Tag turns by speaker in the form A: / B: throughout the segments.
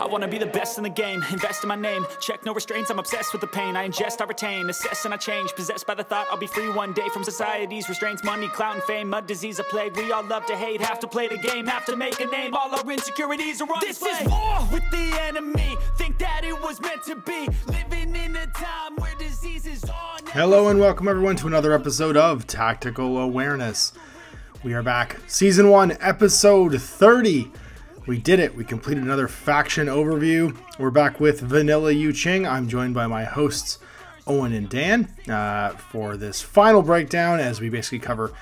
A: I wanna be the best in the game, invest in my name. Check no restraints, I'm obsessed with the pain. I ingest, I retain, assess, and I change. Possessed by the thought I'll be free one day from society's restraints. Money, clout, and fame, mud, disease, a plague. We all love to hate, have to play the game, have to make a name. All our insecurities are on
B: This
A: display.
B: is war with the enemy. Think that it was meant to be. Living in a time where disease is on.
C: Hello and welcome everyone to another episode of Tactical Awareness. We are back, season one, episode 30. We did it. We completed another faction overview. We're back with Vanilla Yu Jing. I'm joined by my hosts, Owen and Dan, uh, for this final breakdown as we basically cover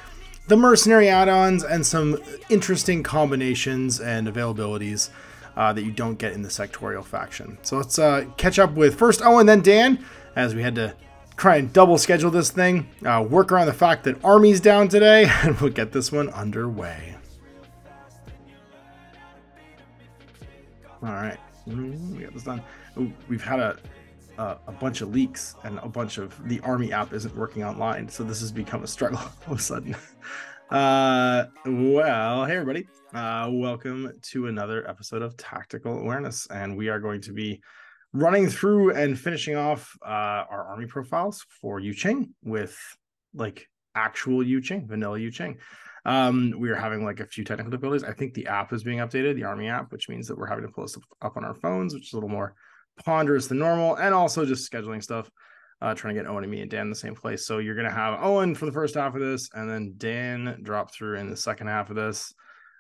C: the mercenary add ons and some interesting combinations and availabilities uh, that you don't get in the sectorial faction. So let's uh, catch up with first Owen, then Dan, as we had to try and double schedule this thing, uh, work around the fact that Army's down today, and we'll get this one underway. All right, Mm, we got this done. We've had a, a a bunch of leaks, and a bunch of the Army app isn't working online, so this has become a struggle all of a sudden. Uh, well, hey everybody, uh, welcome to another episode of Tactical Awareness, and we are going to be running through and finishing off uh, our army profiles for Yu Jing with like actual Yu Jing, vanilla Yu Jing. Um, we are having like a few technical difficulties. I think the app is being updated, the army app, which means that we're having to pull this up on our phones, which is a little more ponderous than normal, and also just scheduling stuff. Uh, trying to get Owen and me and Dan in the same place. So you're gonna have Owen for the first half of this, and then Dan drop through in the second half of this,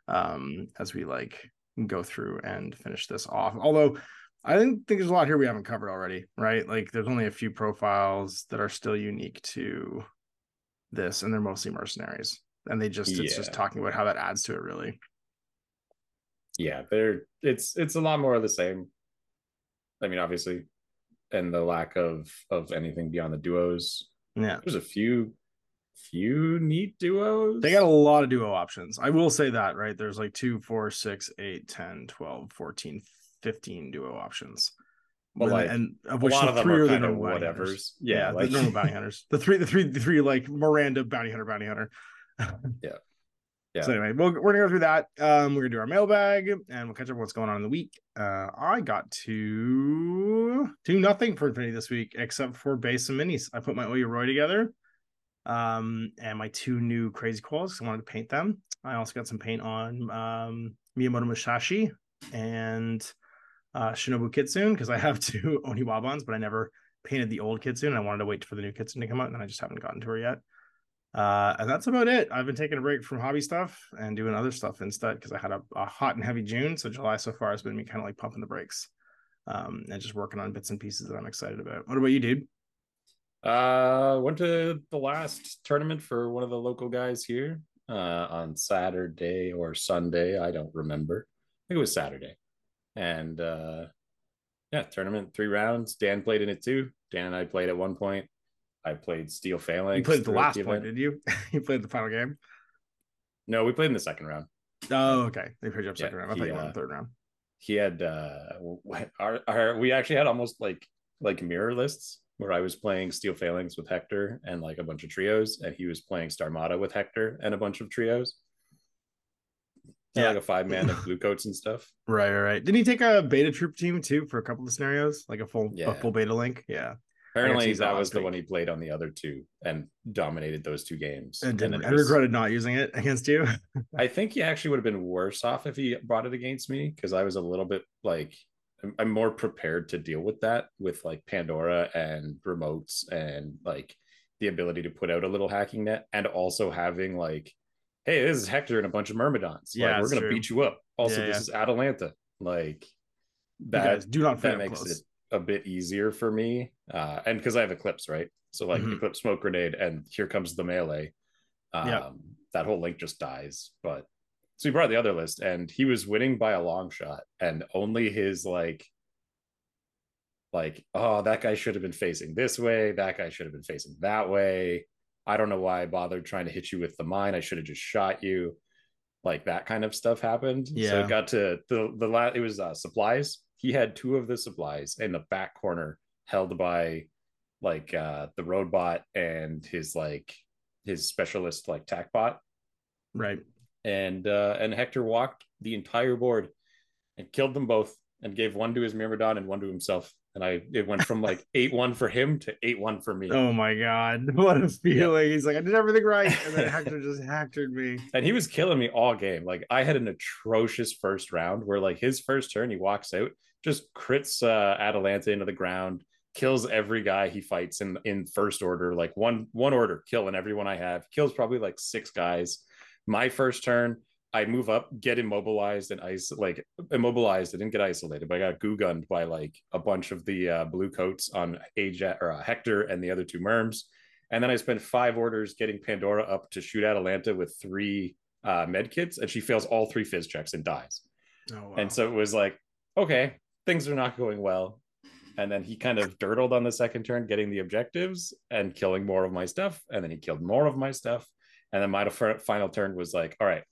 C: um, as we like go through and finish this off. Although I think there's a lot here we haven't covered already, right? Like there's only a few profiles that are still unique to this, and they're mostly mercenaries. And they just it's just talking about how that adds to it really.
D: yeah they're it's it's a lot more of the same i mean obviously and the lack of of anything beyond the duos
C: Yeah.
D: there's a few few neat duos
C: They got a lot of duo options. I will say that, right? There's like 2, 4, 6, 8, 10, 12, 14, 15 duo options.
D: But, like,
C: and of
D: a
C: which
D: lot
C: the
D: of them
C: three
D: are
C: the normal
D: whatevers
C: hunters.
D: yeah,
C: the normal bounty hunters. The three, the three, the three like Miranda bounty hunter, bounty hunter.
D: Yeah. Yeah.
C: So anyway, we'll, we're gonna go through that. Um, we're gonna do our mailbag and we'll catch up what's going on in the week. Uh, I got to do nothing for Infinity this week except for base and minis. I put my Oya Roy together, um, and my two new Crazy Koalas. I wanted to paint them. I also got some paint on um Miyamoto Musashi and uh Shinobu Kitsune because I have two Oniwabans, but I never painted the old Kitsune. I wanted to wait for the new Kitsune to come out, and I just haven't gotten to her yet. Uh, and that's about it. I've been taking a break from hobby stuff and doing other stuff instead because I had a, a hot and heavy June. So July so far has been me kind of like pumping the brakes, um, and just working on bits and pieces that I'm excited about. What about you, dude?
D: uh went to the last tournament for one of the local guys here uh on saturday or sunday i don't remember i think it was saturday and uh yeah tournament three rounds dan played in it too dan and i played at one point i played steel phalanx
C: You played the last
D: the
C: point,
D: event.
C: did you? you played the final game.
D: no we played in the second round
C: Oh, okay. They played you up
D: Yeah,
C: second round. I thought you won
D: uh,
C: third round.
D: he had uh our, our we actually had almost like like mirror lists where I was playing Steel Phalanx with Hector and like a bunch of trios, and he was playing Starmada with Hector and a bunch of trios. Yeah,
C: Yeah.
D: like a five man of blue coats and stuff.
C: Right, right, right. Didn't he take a beta troop team too for a couple of scenarios, like a full a full beta link? Yeah,
D: Apparently,
C: that
D: that
C: last
D: was the one he played on the other two and dominated those two games.
C: and,
D: then
C: didn't,
D: it
C: and
D: was-
C: regretted not using it against you.
D: I think he actually would have been worse off if he brought it against me because I was a little bit like I'm, I'm more prepared to deal with that with like Pandora and remotes and like the ability to put out a little hacking net and also having like, hey, this is Hector and a bunch of Myrmidons.
C: Yeah,
D: like, we're gonna
C: true.
D: beat you up. Also,
C: Yeah,
D: this
C: yeah.
D: is Atalanta. Like that
C: do not fit
D: that makes
C: close.
D: it a bit easier for me. Uh, and because I have Eclipse, right? So like you
C: Mhm.
D: put smoke grenade and here comes the melee. Um,
C: Yeah.
D: that whole link just dies. But so he brought the other list and he was winning by a long shot, and only his like like, oh, that guy should have been facing this way, that guy should have been facing that way. I don't know why I bothered trying to hit you with the mine. I should have just shot you. Like that kind of stuff happened. So
C: Yeah.
D: it got to the the last it was uh supplies. He had two of the supplies in the back corner held by like uh the robot and his like his specialist like tac bot
C: Right.
D: and uh and hector walked the entire board and killed them both and gave one to his Myrmidon and one to himself. And I it went from like eight one for him to eight one for me.
C: Oh my god, what a feeling! He's like, I did everything right, and then Hector just hectored me.
D: And he was killing me all game. Like I had an atrocious first round where like his first turn he walks out, just crits uh, Atalanta into the ground, kills every guy he fights in in first order, like one one order, killing everyone I have. Kills probably like six guys. My first turn, I move up, get immobilized and ice like immobilized. I didn't get isolated, but I got goo gunned by like a bunch of the uh, blue coats on Ajax or uh, Hector and the other two merms. And then I spent five orders getting Pandora up to shoot Atalanta with three uh, med kits, and she fails all three fizz checks and dies.
C: Oh, wow.
D: And so it was like, okay, things are not going well. And then he kind of dirtled on the second turn, getting the objectives and killing more of my stuff. And then he killed more of my stuff. And then my final turn was like, all right,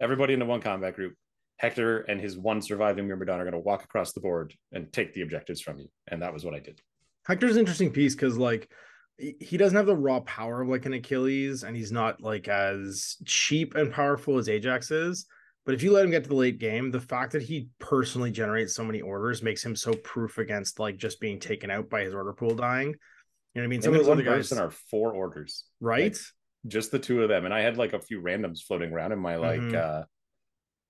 D: everybody into one combat group. Hector and his one surviving Myrmidon are going to walk across the board and take the objectives from you. And that was what I did.
C: Hector's interesting piece because like he doesn't have the raw power of like an Achilles, and he's not like as cheap and powerful as Ajax is. But if you let him get to the late game, the fact that he personally generates so many orders makes him so proof against like just being taken out by his order pool dying. You know what I mean?
D: Some of those other guys are four orders,
C: right?
D: Like, just the two of them, and I had like a few randoms floating around in my like.
C: Mhm.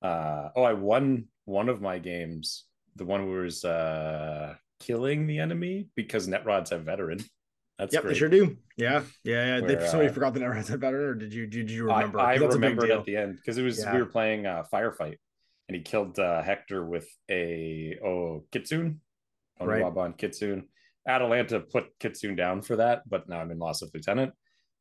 D: uh uh Oh, I won one of my games. The one where was uh killing the enemy because net rods have veteran. That's
C: Yep,
D: great.
C: they sure do. Yeah, yeah, yeah.
D: Where,
C: They, somebody
D: uh,
C: forgot the never had better, or did you? Did you
D: I-
C: remember?
D: I,
C: a big
D: at the end because it was
C: Yeah.
D: we were playing uh, firefight, and he killed uh, Hector with a oh Kitsune,
C: Right.
D: Oniwaban Kitsune. Atalanta put Kitsune down for that, but now I'm in loss of lieutenant.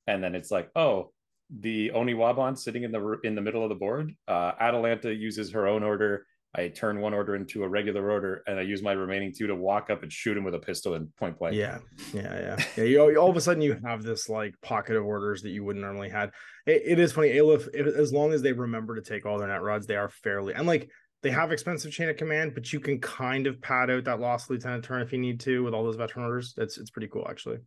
D: And then it's like, oh, the Oniwaban sitting in the in the middle of the board. Uh, Atalanta uses her own order. I turn one order into a regular order, and I use my remaining two to walk up and shoot him with a pistol and point blank.
C: Yeah, yeah, yeah. yeah you, all of a sudden, you have this like pocket of orders that you wouldn't normally had. It, it is funny, Aleph. If, as long as they remember to take all their net rods, they are fairly and like they have expensive chain of command, but you can kind of pad out that lost lieutenant turn if you need to with all those veteran orders. That's it's pretty cool actually.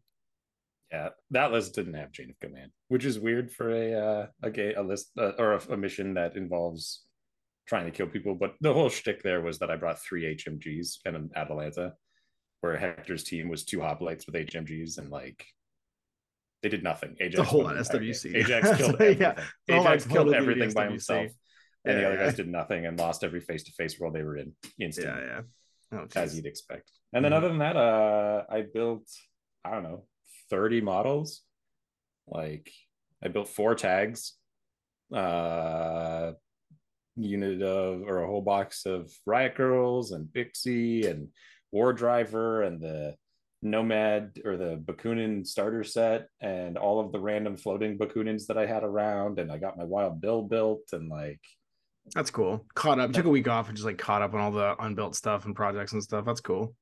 D: Yeah, that list didn't have chain of command, which is weird for a uh, a, a list uh, or a, a mission that involves trying to kill people. But the whole shtick there was that I brought three HMGs and an Atalanta, where Hector's team was two hoplites with HMGs and like they did nothing. Ajax
C: a whole
D: won
C: lot
D: entire
C: SWC.
D: Ajax killed everything.
C: a whole lot
D: killed everything by himself, and the
C: Yeah,
D: other guys did nothing and lost every face to face world they were in instantly
C: Yeah, yeah. Oh,
D: as you'd expect. And then
C: Mhm.
D: other than that, uh, I built I don't know thirty models. Like I built four tags, uh, unit of or a whole box of Riot Girls and Pixie and War Driver and the Nomad or the Bakunin starter set and all of the random floating Bakunins that I had around. And I got my Wild Bill built and like
C: That's cool. Caught up. Took a week off and just like caught up on all the unbuilt stuff and projects and stuff. That's cool.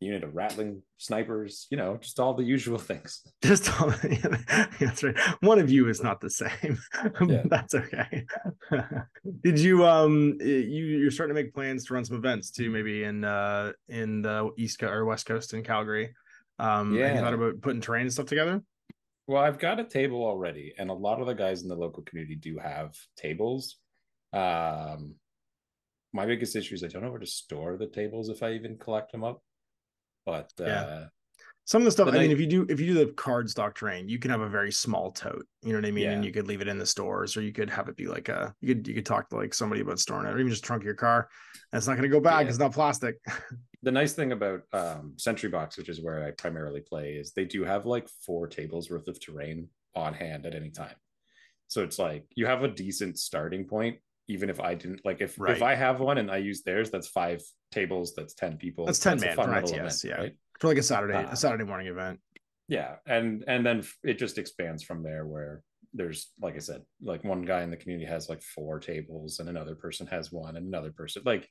D: Unit of rattling snipers, you know, just all the usual things.
C: Just all, that's right. One of you is not the same.
D: Yeah.
C: that's okay. Did you um you you're starting to make plans to run some events too, maybe in uh in the east coast or west coast in Calgary? Um, have you
D: Yeah.
C: thought about putting terrain and stuff together?
D: Well, I've got a table already, and a lot of the guys in the local community do have tables. Um, my biggest issue is I don't know where to store the tables if I even collect them up. But uh,
C: Yeah. Some of the stuff. I mean, if you do if you do the card stock terrain, you can have a very small tote. You know what I mean? And you could leave it in the stores, or you could have it be like a you could you could talk to like somebody about storing it, or even just trunk your car. And it's not going to go back.
D: Yeah.
C: It's not plastic.
D: the nice thing about um, Sentry Box, which is where I primarily play, is they do have like four tables worth of terrain on hand at any time. So it's like you have a decent starting point, even if I didn't like if
C: Right.
D: if I have one and I use theirs, that's five tables, that's ten people.
C: That's 10
D: a
C: man for ITS, yeah.
D: right?
C: for like a Saturday
D: Uh,
C: a Saturday morning event.
D: yeah and and then it just expands from there where there's like i said like one guy in the community has like four tables and another person has one and another person like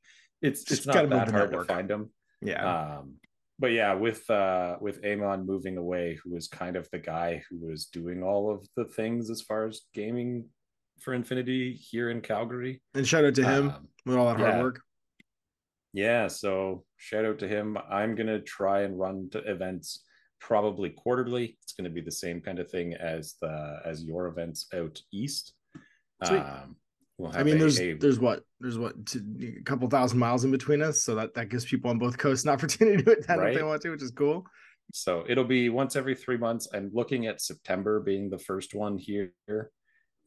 D: it's
C: Just
D: it's not that hard
C: network.
D: to find them
C: Yeah.
D: um but yeah with uh with amon moving away who was kind of the guy who was doing all of the things as far as gaming for infinity here in calgary
C: and shout out to him
D: um,
C: with all that hard work.
D: yeah, so shout out to him. I'm gonna try and run to events probably quarterly. It's gonna be the same kind of thing as the as your events out east.
C: Sweet.
D: Um, We'll
C: I mean,
D: a-
C: there's
D: a-
C: there's what there's what a couple thousand miles in between us, so that that gives people on both coasts an opportunity to attend if they want to, which is cool.
D: so it'll be once every three months. I'm looking at September being the first one here,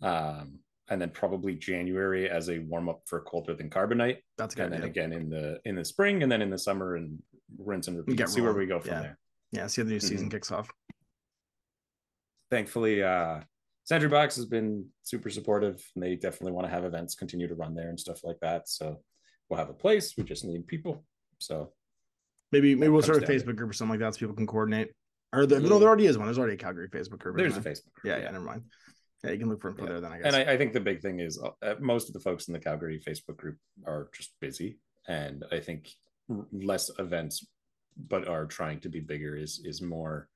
D: um, and then probably January as a warm up for colder than carbonite,
C: That's good.
D: and then again in the in the spring, and then in the summer and rinse and repeat. See where we go from
C: Yeah.
D: there.
C: Yeah, see how the new season
D: Mm-hmm.
C: kicks off.
D: Thankfully, uh, Sentry Box has been super supportive, and they definitely want to have events continue to run there and stuff like that. So we'll have a place. We just need people. So
C: Maybe maybe we'll start a
D: comes down to
C: Facebook group or something like that so people can coordinate. Or the, no, there already is one. There's already a Calgary Facebook group.
D: there's a? Facebook. group,
C: Yeah, yeah, never mind. Yeah, you can look for info
D: Yeah.
C: there then. I guess.
D: And I, I think the big thing is uh, most of the folks in the Calgary Facebook group are just busy, and I think less events, but are trying to be bigger is is more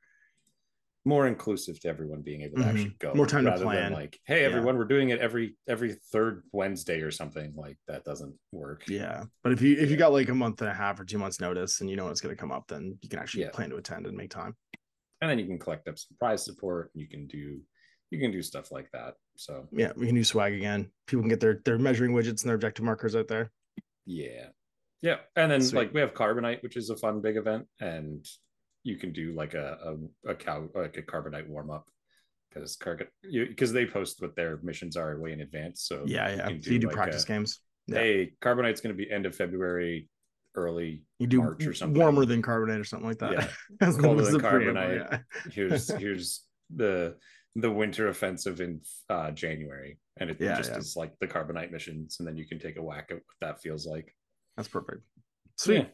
D: more inclusive to everyone being able to
C: Mhm.
D: actually go.
C: More time to
D: rather than
C: plan.
D: Like, hey,
C: Yeah.
D: everyone, we're doing it every every third Wednesday or something. Like that doesn't work.
C: yeah, but if you if you got like a month and a half or two months notice and you know it's going to come up, then you can actually
D: Yeah.
C: plan to attend and make time.
D: and then you can collect up some prize support you can do you can do stuff like that so
C: Yeah, we can do swag again. People can get their their measuring widgets and their objective markers out there.
D: yeah yeah and then
C: Sweet.
D: like we have carbonite which is a fun big event and you can do like a a, a cow like a carbonite warm up because because they post what their missions are way in advance so
C: Yeah, yeah.
D: can
C: so you do
D: like
C: practice
D: a,
C: games. yeah.
D: hey carbonite's going to be end of february early
C: You do
D: March or something.
C: warmer than carbonite or something like that.
D: Yeah. Colder than carbonite.
C: yeah.
D: here's here's the the winter offensive in uh january and it
C: Yeah,
D: just
C: yeah.
D: is like the carbonite missions and then you can take a whack at what that feels like
C: That's perfect. Sweet.
D: Yeah.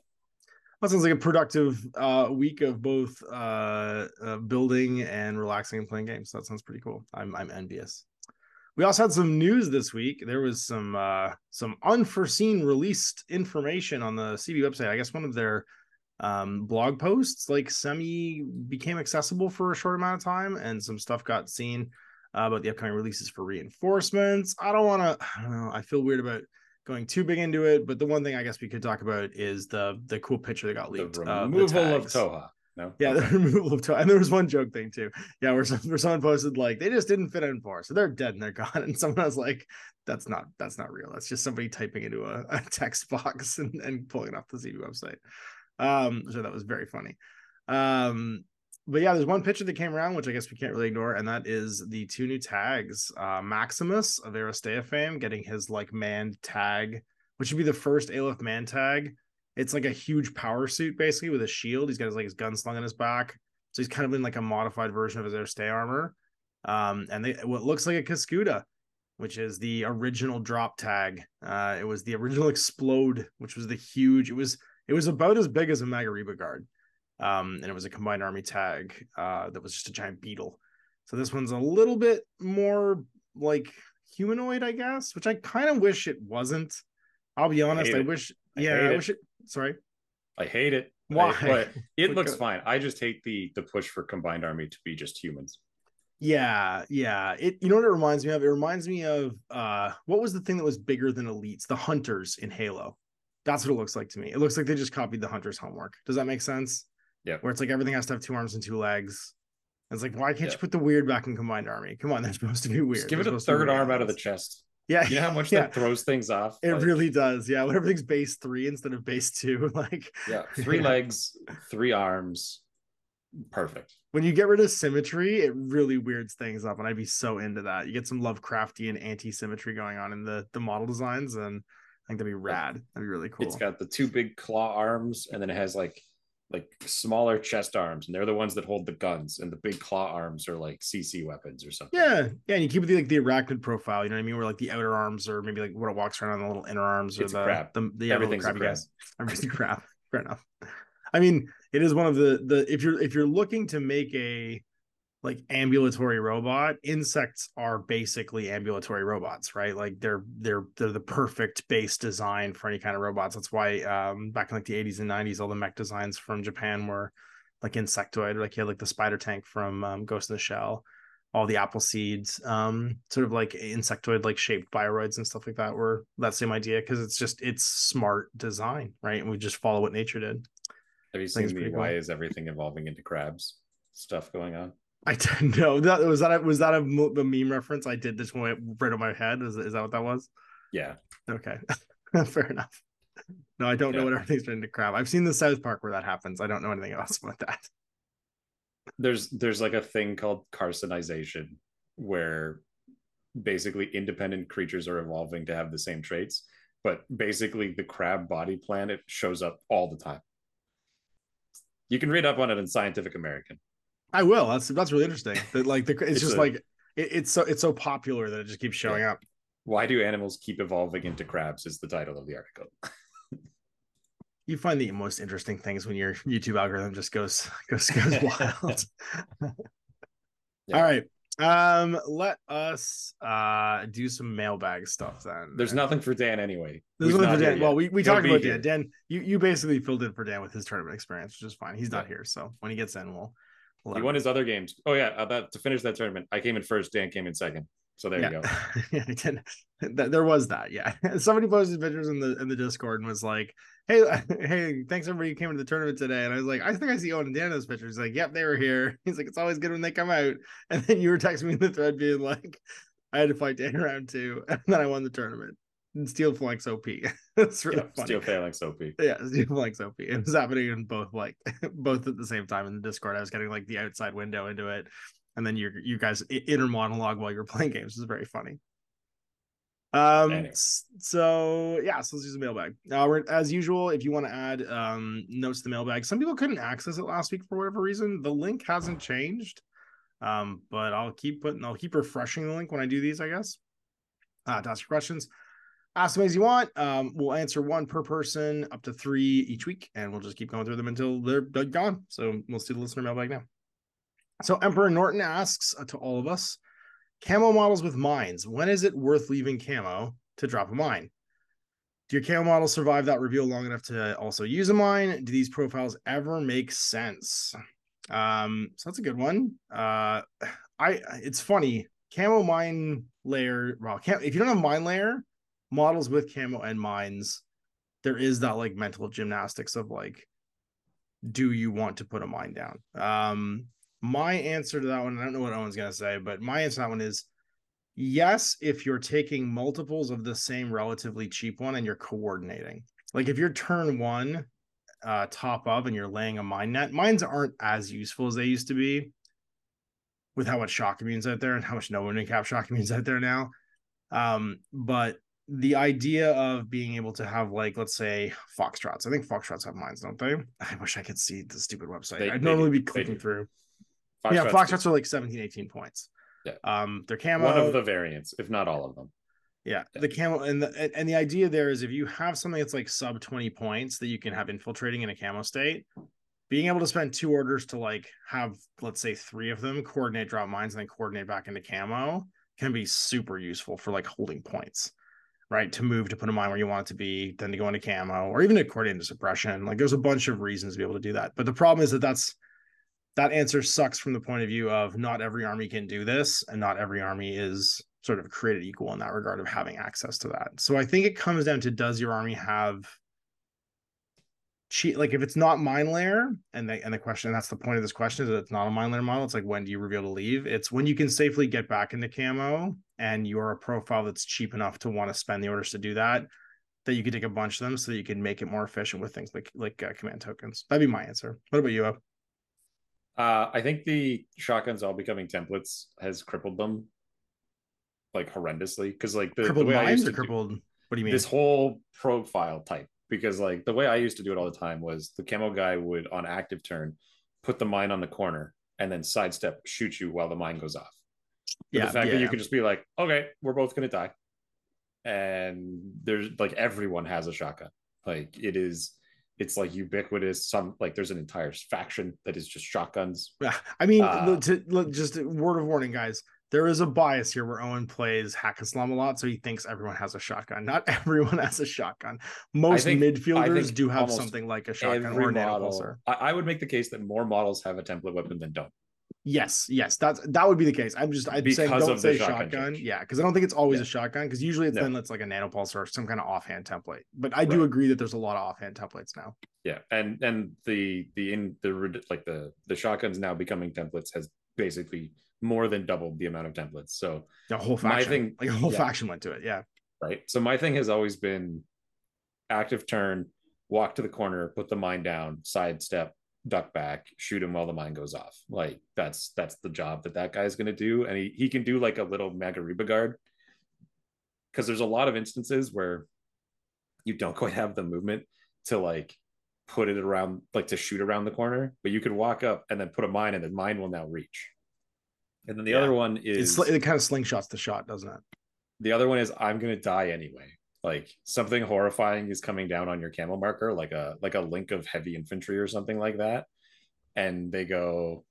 C: That sounds like a productive uh, week of both uh, uh, building and relaxing and playing games. That sounds pretty cool. I'm I'm envious. We also had some news this week. There was some uh, some unforeseen released information on the CB website. I guess one of their um, blog posts like semi became accessible for a short amount of time, and some stuff got seen uh, about the upcoming releases for reinforcements. I don't want to. I don't know. I feel weird about going too big into it, but the one thing I guess we could talk about is the the cool picture that got
D: the
C: leaked. uh,
D: removal of Tohaa no
C: Yeah, the removal of toe. And there was one joke thing too. Yeah, where, some, where someone posted like they just didn't fit in for, so they're dead and they're gone. And someone was like, "That's not that's not real. That's just somebody typing into a, a text box and, and pulling it off the CB website." Um, so that was very funny. Um, but yeah, there's one picture that came around, which I guess we can't really ignore, and that is the two new tags. Uh, Maximus of Aristea fame getting his like manned tag, which would be the first Aleph man tag it's like a huge power suit basically with a shield. He's got his like his gun slung on his back. So he's kind of in like a modified version of his stay armor. Um, and they what looks like a Cascuda, which is the original drop tag. Uh, it was the original explode, which was the huge. It was it was about as big as a Maghariba guard. Um, and it was a combined army tag uh, that was just a giant beetle. So this one's a little bit more like humanoid, I guess, which I kind of wish it wasn't. I'll be honest.
D: hate
C: I wish.
D: I
C: yeah, I wish it. Sorry.
D: i hate it I-
C: Why?
D: but it looks fine i just hate the the push for combined army to be just humans
C: Yeah, yeah. It you know what it reminds me of? It reminds me of uh what was the thing that was bigger than elites? The hunters in Halo. That's what it looks like to me. It looks like they just copied the hunters homework. Does that make sense?
D: Yeah.
C: Where it's like everything has to have two arms and two legs. It's like, why can't
D: Yeah.
C: you put the weird back in combined army? Come on, they're supposed to be weird.
D: just give
C: They're
D: it a
C: supposed to be
D: third arm out of the chest
C: Yeah,
D: you know how much
C: yeah.
D: that throws things off
C: It
D: Like,
C: really does. Yeah, when everything's base three instead of base two, like
D: yeah three
C: Yeah.
D: legs three arms perfect
C: when you get rid of symmetry, it really weirds things up, and I'd be so into that. You get some Lovecraftian anti-symmetry going on in the the model designs, and think that'd be rad. That'd be really cool.
D: It's got the two big claw arms, and then it has like like smaller chest arms, and they're the ones that hold the guns, and the big claw arms are like CC weapons or something.
C: yeah, yeah, and you keep it the, like the arachnid profile. You know what I mean? Where like the outer arms, or maybe like what it walks around on the little inner arms, or
D: It's
C: the
D: crab.
C: the, the yeah,
D: Everything's a
C: crabby Everything's a crab. Fair enough. I mean, it is one of the the if you're if you're looking to make a like ambulatory robot insects are basically ambulatory robots right like they're they're they're the perfect base design for any kind of robots that's why um back in like the 80s and 90s all the mech designs from japan were like insectoid like you had like the spider tank from um, ghost in the shell all the apple seeds um sort of like insectoid like shaped bioroids and stuff like that were that same idea because it's just it's smart design right and we just follow what nature did
D: Have you seen the
C: pretty
D: why
C: cool.
D: is everything evolving into crabs stuff going on?
C: I didn't know that was that a, was that a, a meme reference I did this one right on my head. Is, is that what that was?
D: Yeah.
C: Okay, fair enough. No, I don't know what everything's been to crab. I've seen the South Park where that happens. I don't know anything else about that.
D: there's there's like a thing called carcinization where basically independent creatures are evolving to have the same traits but basically the crab body plan it shows up all the time you can read up on it in scientific american
C: I will. That's that's really interesting. That like the it's,
D: It's
C: just
D: a-
C: like it, it's so it's so popular that it just keeps showing up.
D: why do animals keep evolving into crabs is the title of the article
C: You find the most interesting things when your YouTube algorithm just goes goes goes wild.
D: Yeah.
C: All right. Um, let us uh do some mailbag stuff then.
D: there's nothing for dan anyway
C: There's nothing for Dan. Well, we, we
D: He'll
C: talked about. Dan. Dan, you, you basically filled in for Dan with his tournament experience, which is fine. He's not here, so when he gets in, we'll. We'll
D: he won
C: know.
D: his other games oh yeah uh, about to finish that tournament i came in first dan came in second so there
C: yeah.
D: you go
C: yeah, he did. Th- There was that. Yeah, somebody posted pictures in the in the Discord and was like, "Hey, hey, thanks everybody who came to the tournament today." And I was like, "I think I see Owen and Dan in those pictures." He's like, "Yep, they were here." He's like, "It's always good when they come out." And then you were texting me in the thread being like, "I had to fight Dan around two, and then I won the tournament." Steel Phalanx OP. it's really
D: yeah,
C: funny.
D: steel phalanx op
C: Yeah, Steel Phalanx OP. It was happening in both like both at the same time in the Discord. I was getting like the outside window into it, and then you you guys inner monologue while you were playing games. It was very funny. Um.
D: Anyway.
C: So yeah, so let's use the mailbag. Now, we're, as usual, if you want to add um notes to the mailbag, some people couldn't access it last week for whatever reason. The link hasn't changed. Um, but I'll keep putting, I'll keep refreshing the link when I do these. I guess. Uh, to ask your questions ask them as you want. Um, we'll answer one per person, up to three each week, and we'll just keep going through them until they're gone. So we'll see the listener mailbag now. So Emperor Norton asks uh, to all of us, camo models with mines. When is it worth leaving camo to drop a mine? Do your camo models survive that reveal long enough to also use a mine? Do these profiles ever make sense? Um, so that's a good one. Uh, I it's funny. Camo mine layer. Well, cam, if you don't have mine layer, models with camo and mines, there is that like mental gymnastics of like, do you want to put a mine down? Um, my answer to that one, I don't know what Owen's gonna say, but my answer to that one is yes, if you're taking multiples of the same relatively cheap one and you're coordinating. Like if you're turn one uh top of and you're laying a mine net, mines aren't as useful as they used to be with how much shock immunes out there and how much no one cap shock immunes out there now. Um, but the idea of being able to have like let's say foxtrots i think foxtrots have mines don't they i wish i could see the stupid website
D: They-
C: i'd normally
D: do.
C: be clicking through
D: Foxtrots
C: yeah
D: do.
C: foxtrots are like 17 18 points
D: Yeah.
C: um they're camo
D: one of the variants if not all of them
C: yeah,
D: Yeah.
C: the camo and the and the idea there is if you have something that's like sub 20 points that you can have infiltrating in a camo state being able to spend two orders to like have let's say three of them coordinate drop mines and then coordinate back into camo can be super useful for like holding points right to move to put a mine where you want it to be then to go into camo or even to coordinate into suppression like there's a bunch of reasons to be able to do that. But the problem is that that's that answer sucks from the point of view of not every army can do this and not every army is sort of created equal in that regard of having access to that. So i think it comes down to does your army have cheat like if it's not mine layer and the and the question and that's the point of this question is that it's not a mine layer model it's like when do you reveal to leave? It's when you can safely get back into camo and you're a profile that's cheap enough to want to spend the orders to do that that you could take a bunch of them so that you can make it more efficient with things like like uh, command tokens. That'd be my answer. What about you Ab?
D: uh i think the shotguns all becoming templates has crippled them like horrendously because like the, the way I used to do-
C: crippled what do you mean?
D: This whole profile type because like the way I used to do it all the time was the camo guy would on active turn put the mine on the corner and then sidestep shoot you while the mine goes off. But
C: yeah
D: the fact
C: yeah,
D: that you could just be like, okay, we're both gonna die, and there's like everyone has a shotgun. Like it is, it's like ubiquitous. Some like there's an entire faction that is just shotguns.
C: Yeah, I mean,
D: Uh,
C: to, just a word of warning, guys. There is a bias here where Owen plays Haqqislam a lot, so he thinks everyone has a shotgun. Not everyone has a shotgun. Most
D: think-
C: midfielders do have something like a shotgun or a
D: model. I, I would make the case that more models have a template weapon than don't.
C: Yes, yes, that's that would be the case. I'm just I'm saying
D: Because
C: don't
D: of the
C: say
D: shotgun
C: shotgun. Yeah, because I don't think it's always
D: Yeah.
C: a shotgun. Because usually it's
D: No.
C: then it's like a nanopulser or some kind of offhand template. But I do
D: Right.
C: agree that there's a lot of offhand templates now.
D: Yeah, and and the the in the like the the shotguns now becoming templates has basically more than doubled the amount of templates. So
C: The whole faction,
D: thing-
C: like a whole
D: yeah.
C: faction went to it. Yeah,
D: right? So my thing has always been active turn, walk to the corner, put the mine down, sidestep, duck back, shoot him while the mine goes off. Like that's that's the job that that guy's going to do, and he he can do like a little Maghariba guard because there's a lot of instances where you don't quite have the movement to like put it around like to shoot around the corner, but you could walk up and then put a mine, and the mine will now reach. And then the
C: Yeah.
D: other one is
C: It's, it kind of slingshots the shot, doesn't it?
D: the other one is I'm gonna die anyway. Like something horrifying is coming down on your camel marker, like a like a link of heavy infantry or something like that. And they go,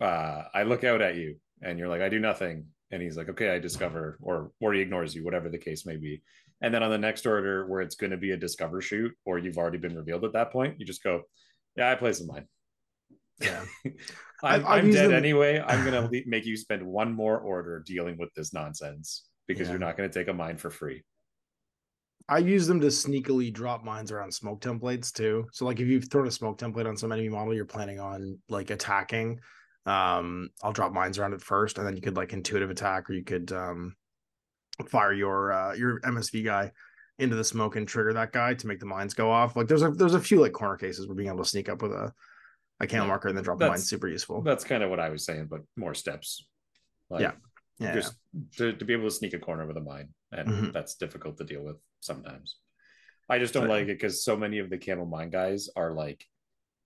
D: uh, I look out at you, and you're like, I do nothing. And he's like, Okay, I discover, or or he ignores you, whatever the case may be. And then on the next order, where it's going to be a discover shoot, or you've already been revealed at that point, you just go, Yeah, I play some mine.
C: Yeah.
D: I'm, I'm dead
C: them-
D: anyway. I'm gonna make you spend one more order dealing with this nonsense because
C: Yeah.
D: you're not gonna take a mine for free.
C: I use them to sneakily drop mines around smoke templates too. So like if you've thrown a smoke template on some enemy model you're planning on like attacking, um, I'll drop mines around it first, and then you could like intuitive attack, or you could um fire your uh your MSV guy into the smoke and trigger that guy to make the mines go off. Like there's a there's a few like corner cases where being able to sneak up with a a camo
D: Yeah,
C: marker and then drop a mine super useful.
D: That's kind of what I was saying, but more steps. Like,
C: Yeah. Yeah.
D: Just to, to be able to sneak a corner with a mine, and
C: Mhm.
D: that's difficult to deal with sometimes. I just don't
C: So-
D: like it because so many of the camo mine guys are like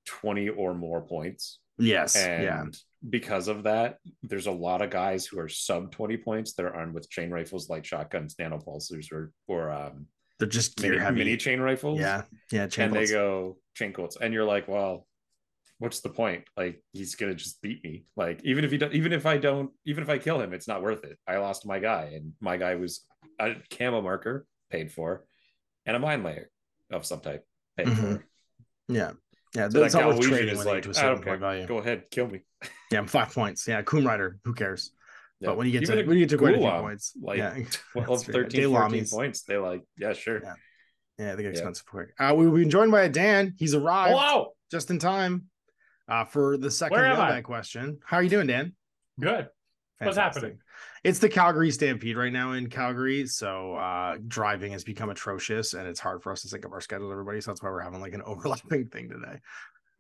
D: 20 or more points.
C: yes.
D: And
C: yeah.
D: because of that, there's a lot of guys who are sub 20 points that are armed with chain rifles, like shotguns, nano pulsers, or or um,
C: They're just
D: mini, mini chain rifles.
C: yeah. Yeah. chain
D: and they go chain colts, and you're like, well, what's the point? Like he's gonna just beat me. Like even if he do, even if I don't, even if I kill him, it's not worth it. I lost my guy, and my guy was a camo marker paid for, and a mine layer of some type paid
C: Mhm.
D: for.
C: Yeah. Yeah.
D: So
C: that's
D: that
C: not worth trading
D: is like,
C: to a certain
D: don't
C: point value.
D: Go ahead, kill me.
C: Yeah, I'm five points. Yeah, Kum Rider. Who cares?
D: Yeah.
C: But when you get
D: Even
C: to when you get to quite a few points,
D: like,
C: yeah,
D: well,
C: that's fair.
D: 13,
C: Day
D: 14
C: Lamis.
D: points, they like, yeah, sure.
C: Yeah. Yeah, they get
D: Yeah.
C: expensive quick. Uh, we've been joined by a Dan. He's arrived
E: Hello.
C: just in time uh, for the second
E: Where am I?
C: mailbag question. How are you doing, Dan?
E: Good. What's happening?
C: It's the Calgary Stampede right now in Calgary, so uh, driving has become atrocious, and it's hard for us to sync up our schedule. Everybody, so that's why we're having like an overlapping thing today.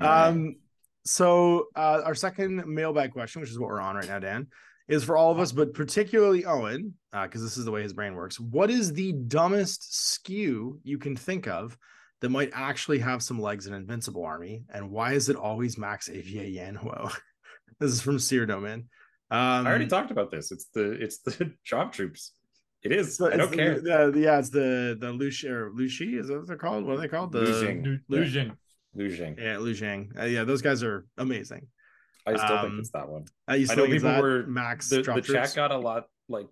C: Um, so uh, our second mailbag question, which is what we're on right now, Dan, is for all of us, but particularly Owen, because this is the way his brain works. What is the dumbest skew you can think of that might actually have some legs in Invincible Army, and why is it always Max AVA Yanhuo? this is from Seer Domain. Um,
D: I already talked about this. It's the it's the job troops. It is.
C: so
D: I don't
C: the-
D: care.
C: the- the- yeah, it's the the Lushi or Lushi. Is that what they're called? What are they called? The
D: Liu Xing.
E: Lu-
D: Yeah.
E: Losing.
D: Losing.
C: yeah, Liu Xing. Uh, yeah, those guys are amazing.
D: I still
C: Um,
D: think it's that one.
C: I used
D: I know people
C: that
D: were
C: Max
D: the,
C: drop
D: the chat got a lot like